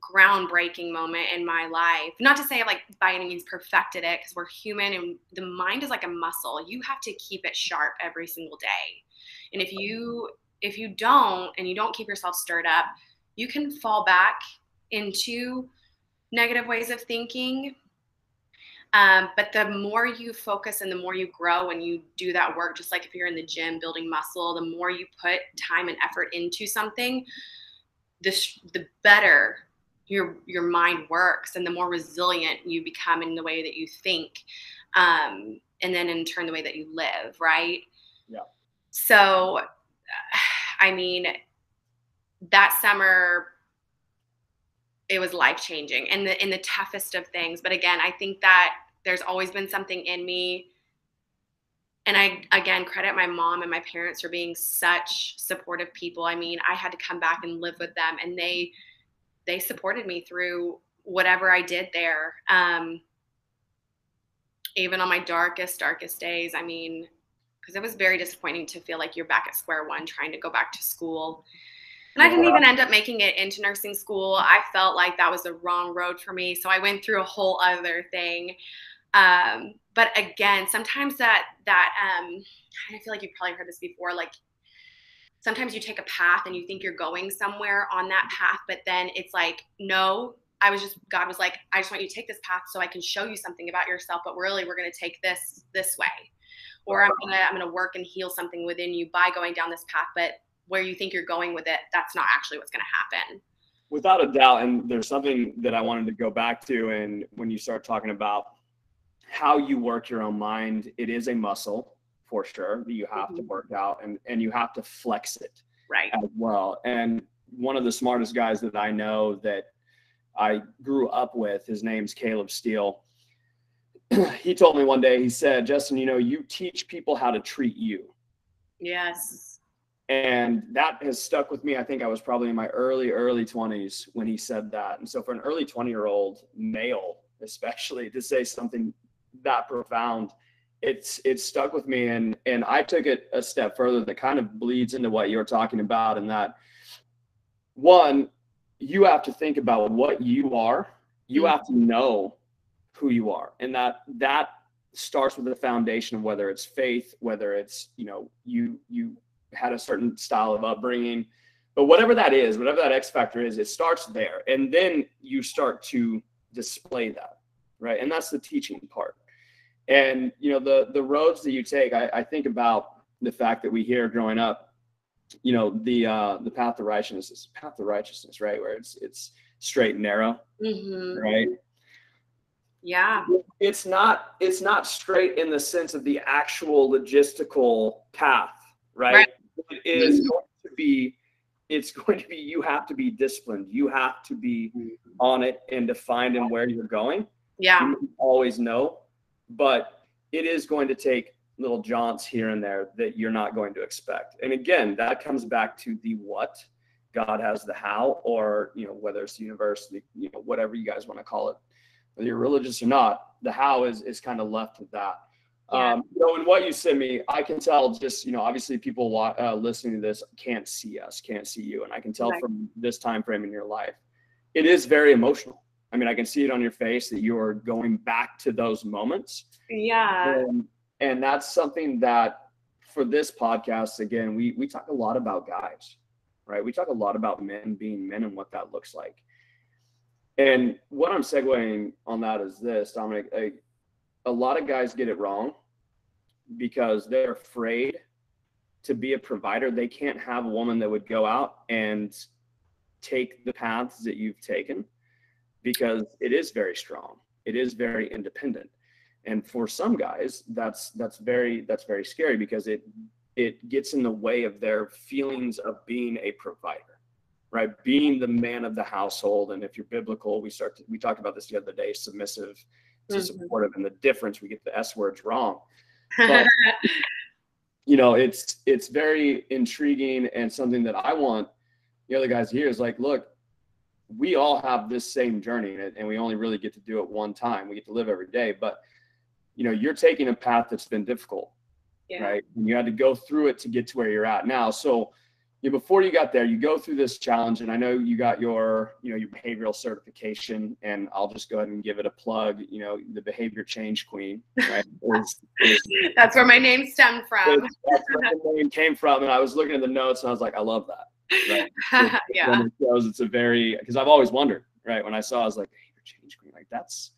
groundbreaking moment in my life. Not to say I've like by any means perfected it because we're human and the mind is like a muscle. You have to keep it sharp every single day. And if you if you don't and you don't keep yourself stirred up, you can fall back into negative ways of thinking. Um, but the more you focus and the more you grow and you do that work, just like if you're in the gym building muscle, the more you put time and effort into something, the, the better your your mind works and the more resilient you become in the way that you think um, and then in turn the way that you live right? Yeah. So i mean that summer it was life changing and the in the toughest of things. But again i think that there's always been something in me. And I again credit my mom and my parents for being such supportive people. I mean, I had to come back and live with them and they they supported me through whatever I did there. Um, even on my darkest, darkest days, I mean, because it was very disappointing to feel like you're back at square one trying to go back to school. And I didn't even end up making it into nursing school. I felt like that was the wrong road for me. So I went through a whole other thing. Um, but again, sometimes that that um, I feel like you've probably heard this before. Like sometimes you take a path and you think you're going somewhere on that path, but then it's like, no, I was just God was like, I just want you to take this path so I can show you something about yourself, but really we're gonna take this this way. Or I'm gonna I'm gonna work and heal something within you by going down this path, but where you think you're going with it, that's not actually what's gonna happen. Without a doubt, and there's something that I wanted to go back to, and when you start talking about how you work your own mind, it is a muscle for sure that you have mm-hmm. to work out and, and you have to flex it right as well. And one of the smartest guys that I know that I grew up with. His name's Caleb Steele. he told me one day, he said, Justin, you know, you teach people how to treat you. Yes. And that has stuck with me. I think I was probably in my early, early 20s when he said that. And so for an early 20 year old male, especially to say something that profound, it's it's stuck with me and and I took it a step further that kind of bleeds into what you're talking about and that one you have to think about what you are. You mm-hmm. have to know who you are. And that that starts with the foundation of whether it's faith, whether it's, you know, you you had a certain style of upbringing, but whatever that is, whatever that X factor is, it starts there. And then you start to display that. Right. And that's the teaching part. And you know, the the roads that you take, I, I think about the fact that we hear growing up you know the uh the path to righteousness path to righteousness right where it's it's straight and narrow mm-hmm. right yeah it's not it's not straight in the sense of the actual logistical path right, right. it is mm-hmm. going to be it's going to be you have to be disciplined you have to be mm-hmm. on it and defined in where you're going yeah you always know but it is going to take little jaunts here and there that you're not going to expect. And again, that comes back to the what. God has the how, or you know, whether it's the universe, the, you know, whatever you guys want to call it, whether you're religious or not, the how is is kind of left with that. Yeah. Um, you know, and what you sent me, I can tell just, you know, obviously people uh, listening to this can't see us, can't see you. And I can tell right. from this time frame in your life, it is very emotional. I mean, I can see it on your face that you are going back to those moments. Yeah. And, and that's something that for this podcast again we we talk a lot about guys right we talk a lot about men being men and what that looks like and what i'm segueing on that is this dominique a, a lot of guys get it wrong because they're afraid to be a provider they can't have a woman that would go out and take the paths that you've taken because it is very strong. It is very independent. And for some guys that's that's very that's very scary because it it gets in the way of their feelings of being a provider right? Being the man of the household. And if you're biblical we start to, we talked about this the other day submissive to mm-hmm. supportive and the difference we get the s words wrong. But, you know it's it's very intriguing and something that i want the other guys here is like look we all have this same journey and we only really get to do it one time. We get to live every day but you know you're taking a path that's been difficult yeah. right? And you had to go through it to get to where you're at now. So you know, before you got there you go through this challenge and i know you got your you know your behavioral certification and i'll just go ahead and give it a plug. You know the behavior change queen right is, is, that's where my name stemmed from. that's where the name came from and i was looking at the notes and i was like i love that right? yeah shows it's a very because i've always wondered right when i saw i was like behavior change queen like that's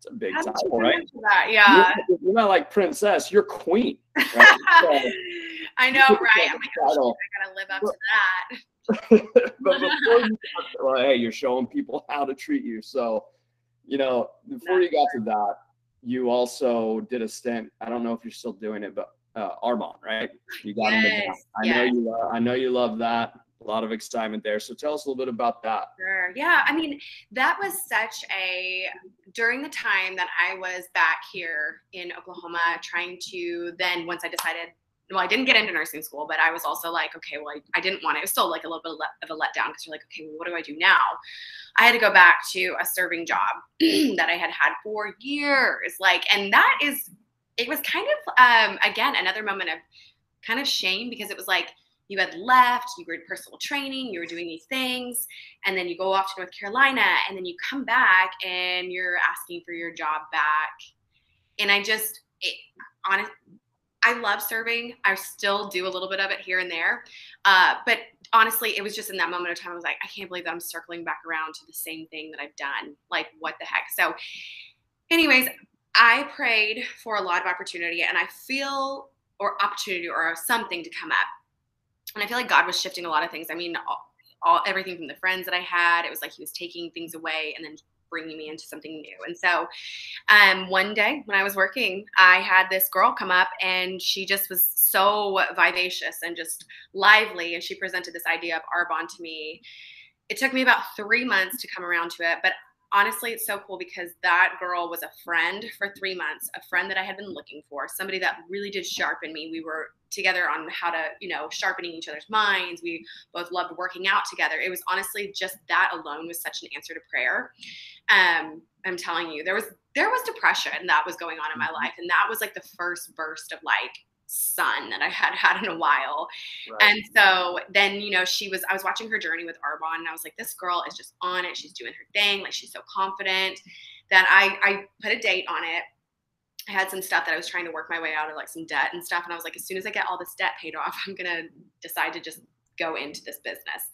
it's a big title, right? That, yeah. You're, you're, not like princess, you're queen. Right? So, I know, right? I'm like, oh, I gotta live up to that. but before you got, well, hey, you're showing people how to treat you. So, you know, before you got to that, you also did a stint. I don't know if you're still doing it, but uh, Arbonne, right? You got yes, I yes. know you. Uh, I know you love that a lot of excitement there. So tell us a little bit about that. Sure. Yeah. I mean, that was such a, during the time that I was back here in Oklahoma, trying to then, once I decided well, I didn't get into nursing school, but I was also like, okay, well, I, I didn't want it. It was still like a little bit of a letdown because you're like, okay, well, what do I do now? I had to go back to a serving job that I had had for years. Like, and that is, it was kind of, um, again, another moment of kind of shame because it was like, you had left, you were in personal training, you were doing these things, and then you go off to North Carolina, and then you come back and you're asking for your job back. And I just, it, honest, I love serving. I still do a little bit of it here and there. Uh, but honestly, it was just in that moment of time, I was like, I can't believe that I'm circling back around to the same thing that I've done. Like, what the heck? So, anyways, I prayed for a lot of opportunity and I feel, or opportunity or something to come up. And I feel like God was shifting a lot of things. I mean, all, all everything from the friends that I had, it was like He was taking things away and then bringing me into something new. And so um, one day when I was working, I had this girl come up and she just was so vivacious and just lively. And she presented this idea of Arbonne to me. It took me about three months to come around to it, but honestly, it's so cool because that girl was a friend for three months, a friend that I had been looking for, somebody that really did sharpen me. We were together on how to, you know, sharpening each other's minds. We both loved working out together. It was honestly just that alone was such an answer to prayer. Um, I'm telling you, there was there was depression that was going on in my mm-hmm. life, and that was like the first burst of like sun that I had had in a while. Right. And so then, you know, she was, I was watching her journey with Arbonne and I was like, this girl is just on it. She's doing her thing. Like she's so confident that I, I put a date on it. I had some stuff that I was trying to work my way out of like some debt and stuff. And I was like, as soon as I get all this debt paid off, I'm going to decide to just go into this business.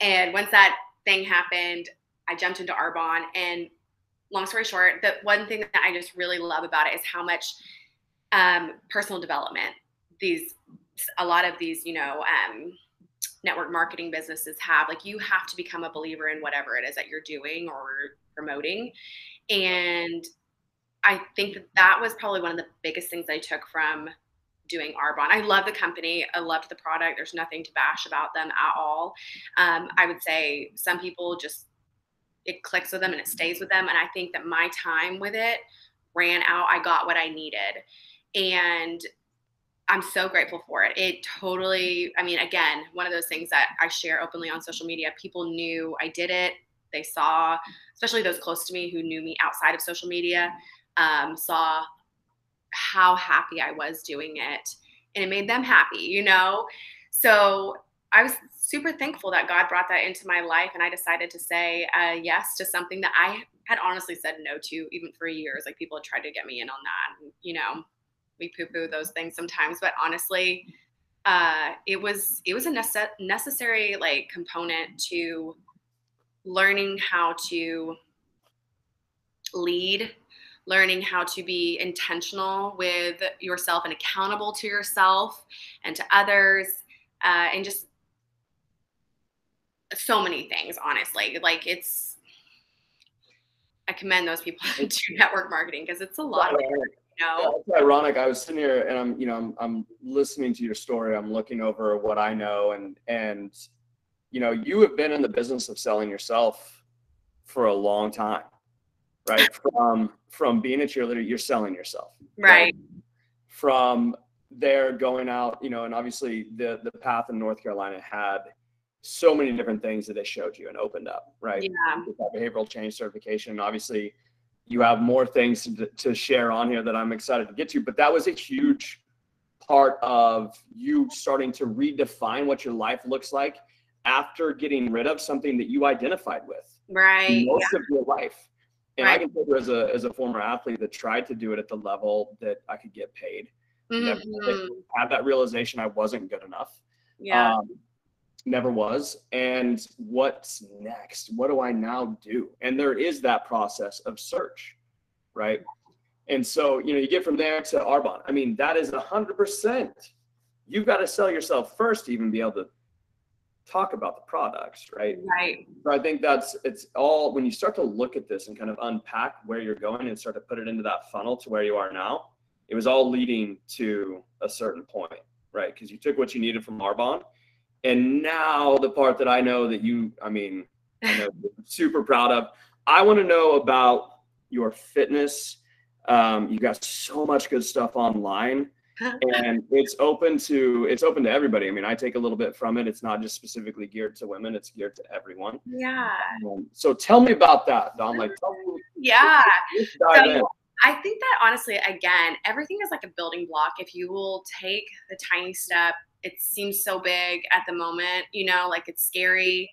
And once that thing happened, I jumped into Arbonne and long story short, the one thing that I just really love about it is how much um, personal development. These a lot of these, you know, um, network marketing businesses have. Like you have to become a believer in whatever it is that you're doing or promoting, and I think that that was probably one of the biggest things I took from doing Arbonne. I love the company. I loved the product. There's nothing to bash about them at all. Um, I would say some people just it clicks with them and it stays with them. And I think that my time with it ran out. I got what I needed and I'm so grateful for it. It totally, I mean, again, one of those things that I share openly on social media. People knew I did it. They saw, especially those close to me who knew me outside of social media, um, saw how happy I was doing it. And it made them happy, you know? So I was super thankful that God brought that into my life. And I decided to say uh, yes to something that I had honestly said no to even for years. Like people had tried to get me in on that. You know, we poo poo those things sometimes, but honestly, uh, it was it was a nece- necessary like component to learning how to lead learning how to be intentional with yourself and accountable to yourself and to others uh, and just so many things honestly. Like it's i commend those people do network marketing because it's a lot. Of work know? It's ironic. I was sitting here and I'm, you know, I'm, I'm listening to your story. I'm looking over what I know and, and, you know, you have been in the business of selling yourself for a long time, right? From, from being a cheerleader, you're selling yourself. Right. right? From there going out, you know, and obviously the, the path in North Carolina had so many different things that they showed you and opened up, right? Yeah. Behavioral change certification, obviously you have more things to, to share on here that I'm excited to get to. But that was a huge part of you starting to redefine what your life looks like after getting rid of something that you identified with right most yeah. of your life. And right. I can tell you as a as a former athlete that tried to do it at the level that I could get paid. Mm-hmm. Had that realization I wasn't good enough. Yeah. Um, never was. And what's next? What do i now do? And there is that process of search right? And so you know you get from there to arbonne. I mean that is a hundred percent. You've got to sell yourself first to even be able to talk about the products right? Right. So i think that's it's all when you start to look at this and kind of unpack where you're going and start to put it into that funnel to where you are now it was all leading to a certain point right? Because you took what you needed from arbonne and now the part that I know that you, I mean, I know super proud of. I want to know about your fitness. Um, you got so much good stuff online. and it's open to it's open to everybody. I mean, I take a little bit from it. It's not just specifically geared to women; it's geared to everyone. Yeah. Um, so tell me about that, Don. Like, tell me. Yeah. So-. I think that honestly, again, everything is like a building block. If you will take the tiny step, it seems so big at the moment, you know, like it's scary,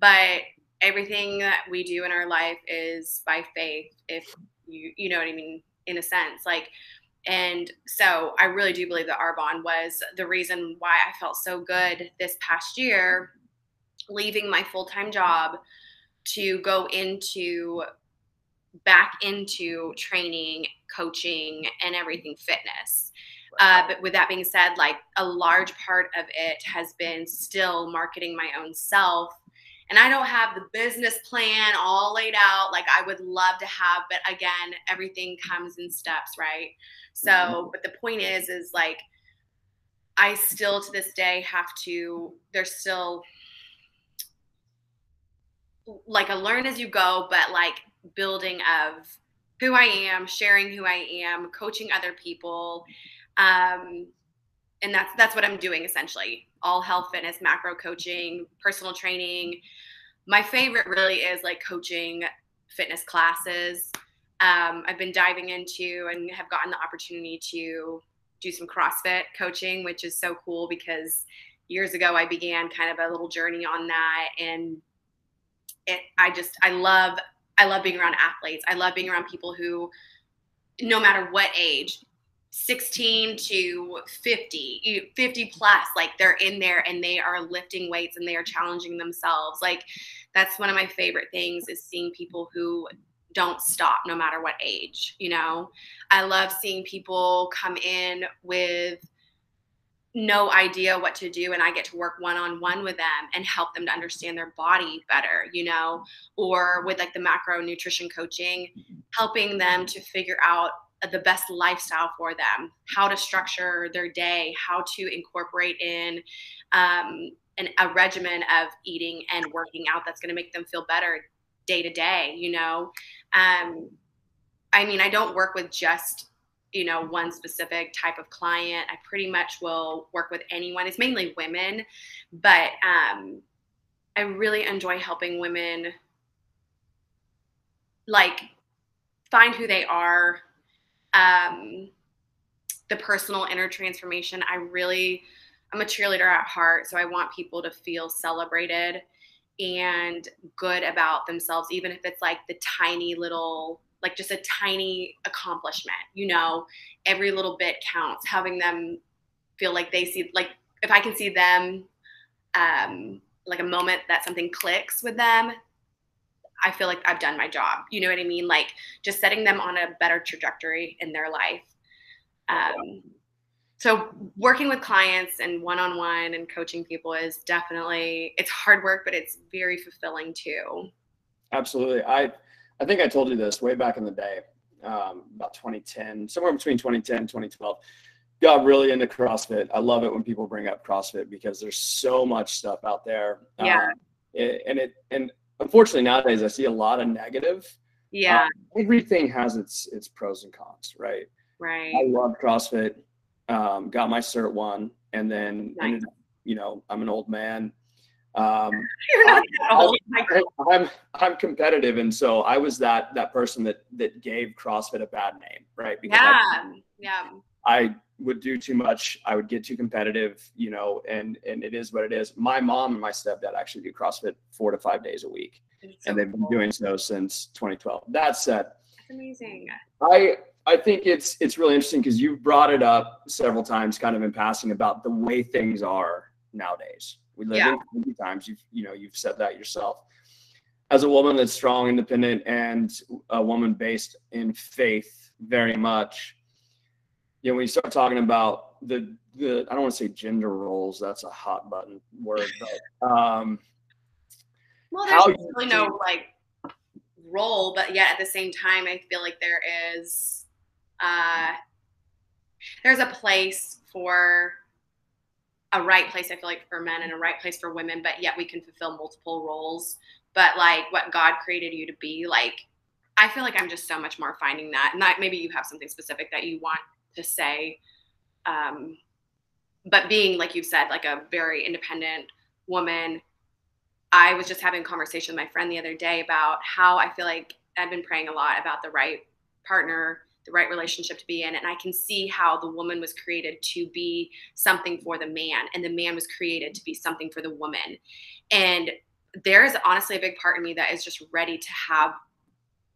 but everything that we do in our life is by faith. If you, you know what I mean, in a sense, like, and so I really do believe that Arbonne was the reason why I felt so good this past year, leaving my full time job to go into back into training, coaching, and everything fitness. Uh, but with that being said, like a large part of it has been still marketing my own self. And I don't have the business plan all laid out like I would love to have, but again, everything comes in steps, right? So, but the point is, is like I still to this day have to, there's still like a learn as you go, but like building of who I am, sharing who I am, coaching other people. Um, and that's that's what I'm doing essentially. All health, fitness, macro coaching, personal training. My favorite really is like coaching fitness classes. Um, I've been diving into and have gotten the opportunity to do some CrossFit coaching, which is so cool because years ago I began kind of a little journey on that and it I just I love I love being around athletes. I love being around people who no matter what age 16 to 50 50 plus like they're in there and they are lifting weights and they are challenging themselves. Like that's one of my favorite things is seeing people who don't stop no matter what age you know? I love seeing people come in with no idea what to do and i get to work one on one with them and help them to understand their body better you know? Or with like the macro nutrition coaching helping them to figure out the best lifestyle for them how to structure their day how to incorporate in um, an, a regimen of eating and working out that's going to make them feel better day to day you know? Um, i mean i don't work with just you know one specific type of client. I pretty much will work with anyone. It's mainly women but um, i really enjoy helping women like find who they are um, the personal inner transformation. I really i'm a cheerleader at heart so i want people to feel celebrated and good about themselves even if it's like the tiny little like just a tiny accomplishment you know? Every little bit counts having them feel like they see like if i can see them um like a moment that something clicks with them i feel like i've done my job you know what i mean like just setting them on a better trajectory in their life um so working with clients and one-on-one and coaching people is definitely it's hard work but it's very fulfilling too Absolutely. I I think I told you this way back in the day, um, about 2010, somewhere between 2010 and 2012. Got really into CrossFit. I love it when people bring up CrossFit because there's so much stuff out there. Yeah. Um, and it and unfortunately nowadays I see a lot of negative. yeah Everything has its its pros and cons, right? right I love CrossFit. Um, got my cert one, and then Nice. ended you know I'm an old man. Um, you're not that old Like, I'm I'm competitive, and so I was that that person that that gave CrossFit a bad name, right? Because yeah yeah I, would do too much. I would get too competitive, you know, and and it is what it is. My mom and my stepdad actually do CrossFit four to five days a week, so and they've been doing so since 2012. That said, That's amazing I I think it's it's really interesting because you've brought it up several times, kind of in passing, about the way things are nowadays. We live Yeah. in times. You've you know you've said that yourself. As a woman that's strong, independent, and a woman based in faith, very much. You know, when you start talking about the the I don't want to say gender roles. That's a hot button word, but um, well there's really no like role but yet at the same time i feel like there is uh there's a place for a right place i feel like for men and a right place for women but yet we can fulfill multiple roles but like what god created you to be like i feel like i'm just so much more finding that and that maybe you have something specific that you want to say um, but being like you said, like a very independent woman, I was just having a conversation with my friend the other day about how I feel like I've been praying a lot about the right partner, the right relationship to be in. And I can see how the woman was created to be something for the man, and the man was created to be something for the woman. And there is honestly a big part of me that is just ready to have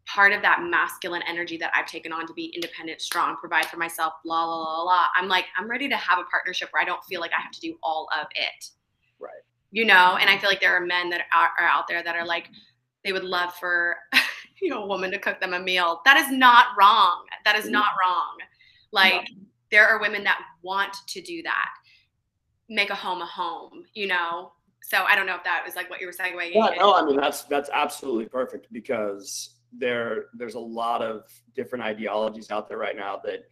part of that masculine energy that I've taken on to be independent, strong, provide for myself, blah, blah, blah, blah. I'm like, I'm ready to have a partnership where I don't feel like I have to do all of it. Right. You know, and I feel like there are men that are, are out there that are like, they would love for you know a woman to cook them a meal. That is not wrong. That is not wrong. Like no. there are women that want to do that. Make a home a home, you know. So I don't know if that was like what you were saying. Yeah, no, I mean that's that's absolutely perfect because there there's a lot of different ideologies out there right now that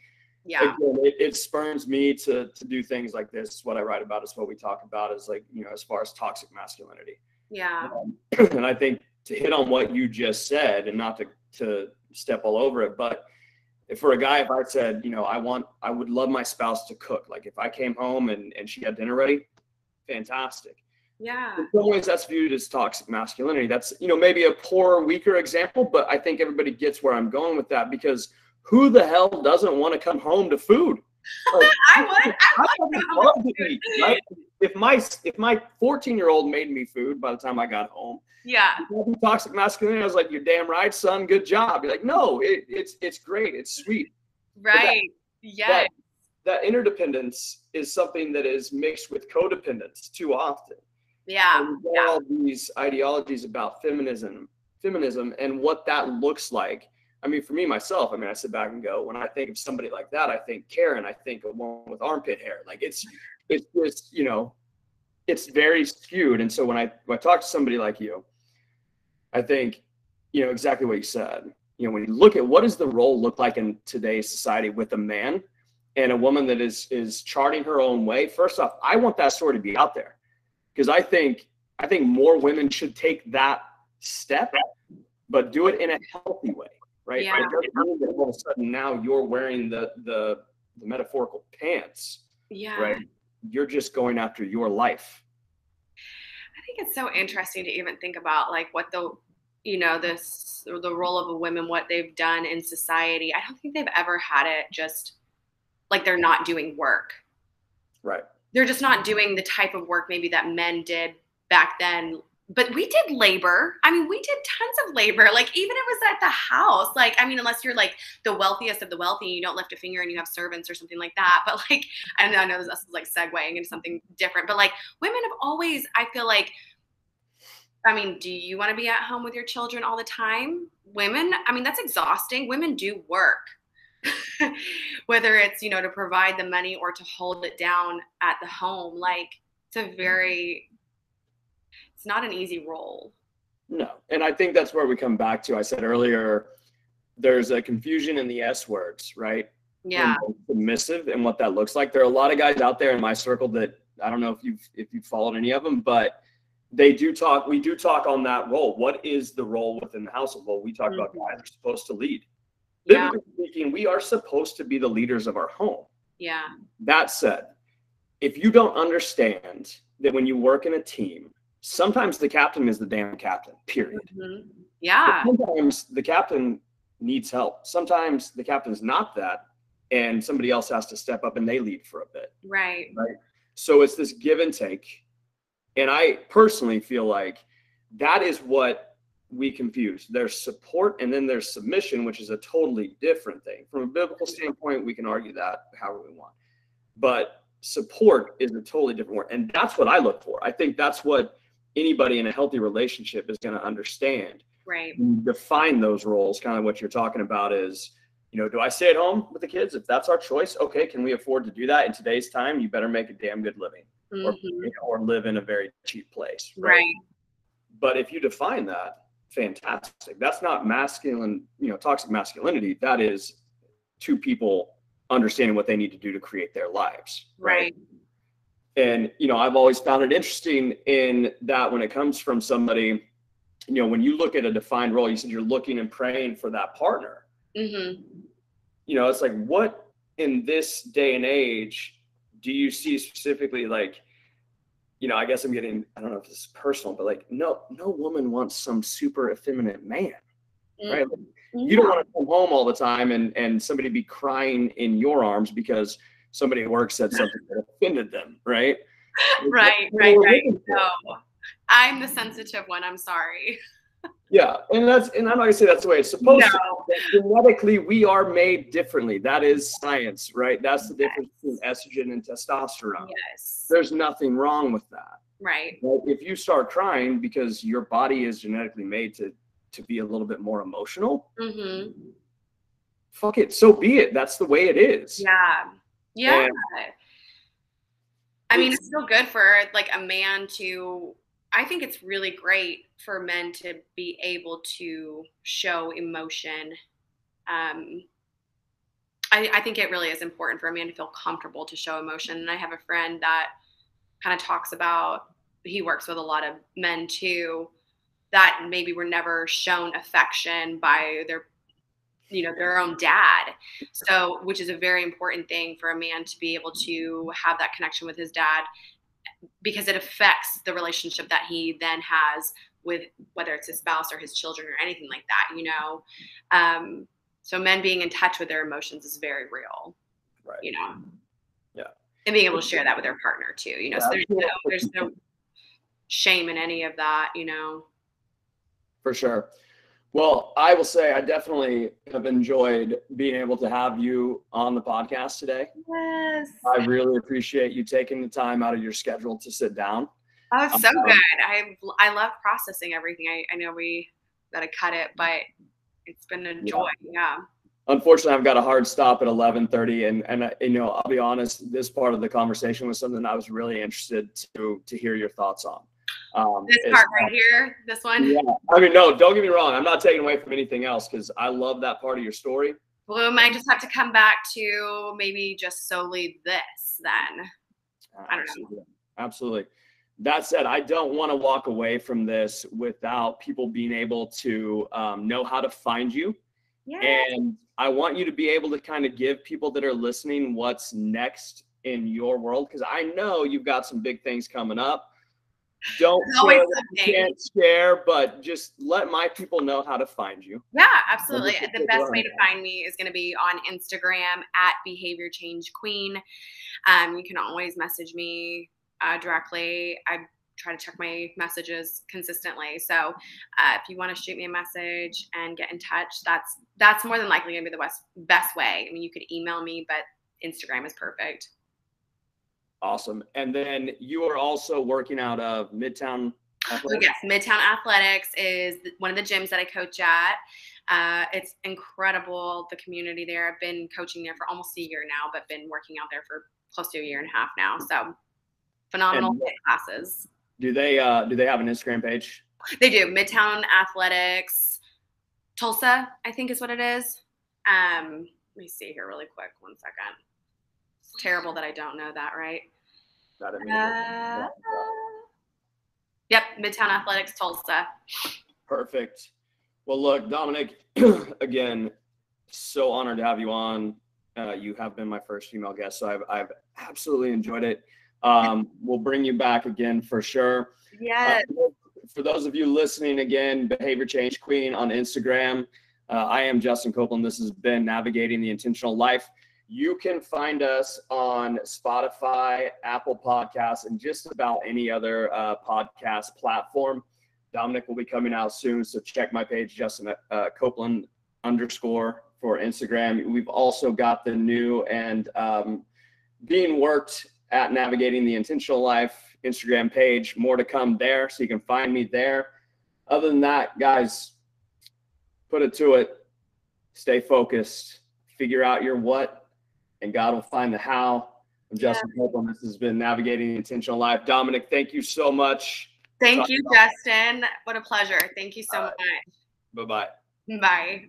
yeah. again, it, it spurns me to to do things like this. What i write about is what we talk about is like you know as far as toxic masculinity. Yeah. Um, and i think to hit on what you just said and not to to step all over it but if for a guy if i said you know i want i would love my spouse to cook. Like if i came home and and she had dinner ready fantastic yeah. In some ways, that's viewed as toxic masculinity. That's, you know, maybe a poor, weaker example, but I think everybody gets where I'm going with that because who the hell doesn't want to come home to food? Like, I would. I, would love to eat. Right? If my if my 14 year old made me food by the time I got home, yeah, toxic masculinity. I was like, "You're damn right, son. Good job." You're like, "No, it, it's it's great. It's sweet." Right. Yeah. That interdependence is something that is mixed with codependence too often. Yeah. yeah. all these ideologies about feminism, feminism, and what that looks like. I mean, for me myself, I mean, I sit back and go, when I think of somebody like that, I think Karen, I think a woman with armpit hair. Like it's, it's just, you know, it's very skewed. And so when I when I talk to somebody like you, I think, you know, exactly what you said. You know, when you look at what does the role look like in today's society with a man and a woman that is is charting her own way. First off, I want that story to be out there because I think I think more women should take that step, but do it in a healthy way, right? Yeah. all of a sudden now you're wearing the the, the metaphorical pants, yeah. right? You're just going after your life. I think it's so interesting to even think about like what the you know this the role of a woman what they've done in society i don't think they've ever had it just like they're not doing work right they're just not doing the type of work maybe that men did back then but we did labor i mean we did tons of labor like even it was at the house like i mean unless you're like the wealthiest of the wealthy you don't lift a finger and you have servants or something like that but like i know, I know this is like segueing into something different but like women have always i feel like I mean, do you want to be at home with your children all the time? Women, I mean, that's exhausting. Women do work. whether it's you know to provide the money or to hold it down at the home like it's a very it's not an easy role. No and i think that's where we come back to i said earlier there's a confusion in the s words right? Yeah. submissive and what that looks like. There are a lot of guys out there in my circle that i don't know if you've if you've followed any of them but they do talk we do talk on that role. What is the role within the household? Well we talk mm-hmm. about guys are supposed to lead yeah. speaking, we are supposed to be the leaders of our home. Yeah. That said, if you don't understand that when you work in a team, sometimes the captain is the damn captain, period. Mm-hmm. Yeah. But sometimes the captain needs help. Sometimes the captain's not that, and somebody else has to step up and they lead for a bit. Right. Right. So it's this give and take. And I personally feel like that is what we confuse. There's support and then there's submission, which is a totally different thing. From a biblical standpoint, we can argue that however we want. But support is a totally different word. And that's what I look for. I think that's what anybody in a healthy relationship is going to understand. Right. Define those roles, kind of what you're talking about is, you know, do I stay at home with the kids? If that's our choice, okay, can we afford to do that in today's time? You better make a damn good living mm-hmm. or, or live in a very cheap place. Right? right. But if you define that, fantastic. That's not masculine, you know, toxic masculinity. That is two people understanding what they need to do to create their lives. Right. right. And, you know, I've always found it interesting in that when it comes from somebody, you know, when you look at a defined role, you said you're looking and praying for that partner. Mm-hmm. You know, it's like, what, in this day and age do you see specifically like you know i guess i'm getting i don't know if this is personal but like no no woman wants some super effeminate man right Like, you don't want to come home all the time and and somebody be crying in your arms because somebody at work said something that offended them right right, right, right. No, I'm the sensitive one. I'm sorry. Yeah, and that's and I'm not gonna say that's the way it's supposed to. Genetically, we are made differently. That is science, right? That's the difference between estrogen and testosterone. Yes. There's nothing wrong with that. Right. But if you start crying because your body is genetically made to to be a little bit more emotional, hmm fuck it, so be it. That's the way it is. Yeah. Yeah. And I mean, it's- it's still good for like a man to. I think it's really great for men to be able to show emotion. Um, I, I think it really is important for a man to feel comfortable to show emotion. And I have a friend that kind of talks about. He works with a lot of men too, that maybe were never shown affection by their you know their own dad so which is a very important thing for a man to be able to have that connection with his dad because it affects the relationship that he then has with whether it's his spouse or his children or anything like that you know um, so men being in touch with their emotions is very real Right. you know Yeah. and being able to share that with their partner too you know so there's no there's no shame in any of that you know For sure. Well, I will say I definitely have enjoyed being able to have you on the podcast today. yes I really appreciate you taking the time out of your schedule to sit down. Oh, so Um, good. I I love processing everything. I, I know we gotta cut it, but it's been a joy. Yeah. Unfortunately, I've got a hard stop at 11:30, and and uh, you know I'll be honest, this part of the conversation was something I was really interested to to hear your thoughts on. Um, This part right here, this one. Yeah, I mean, no, don't get me wrong. I'm not taking away from anything else because I love that part of your story. Well, we might just have to come back to maybe just solely this then. I don't know. Absolutely. Absolutely. That said, I don't want to walk away from this without people being able to um, know how to find you. Yeah. And I want you to be able to kind of give people that are listening what's next in your world because I know you've got some big things coming up. Don't share what you something. can't share, but just let my people know how to find you. Yeah, absolutely. The best way to find me is going to be on Instagram at Behavior Change Queen. Um, you can always message me uh, directly. I try to check my messages consistently. So uh, if you want to shoot me a message and get in touch, that's that's more than likely going to be the best best way. I mean, you could email me, but Instagram is perfect. Awesome. And then you are also working out of Midtown. Oh, yes, Midtown Athletics is one of the gyms that I coach at. Uh, it's incredible, the community there. I've been coaching there for almost a year now, but been working out there for close to a year and a half now. So phenomenal And- classes. Do they uh do they have an Instagram page? They do Midtown Athletics, Tulsa, I think is what it is. Um, let me see here really quick. One second. Terrible that I don't know that, right? Mean, Uh, yep, Midtown Athletics, Tulsa. Perfect. Well, look, Dominique, again, so honored to have you on. Uh, you have been my first female guest, so I've, I've absolutely enjoyed it. Um, we'll bring you back again for sure. Uh, for those of you listening again, Behavior Change Queen on Instagram. Uh, I am Justin Copeland. This has been Navigating the Intentional Life. You can find us on Spotify, Apple Podcasts, and just about any other uh, podcast platform. Dominique will be coming out soon, so check my page, Justin uh, Copeland underscore for Instagram. We've also got the new and um, being worked at Navigating the Intentional Life Instagram page. More to come there, so you can find me there. Other than that, guys, put it to it. Stay focused. Figure out your what, and God will find the how. I'm Justin Copeland. This has been Navigating Intentional Life. Dominique, thank you so much. Thank you, Justin. What a pleasure. Thank you so right. much. Bye bye. Bye.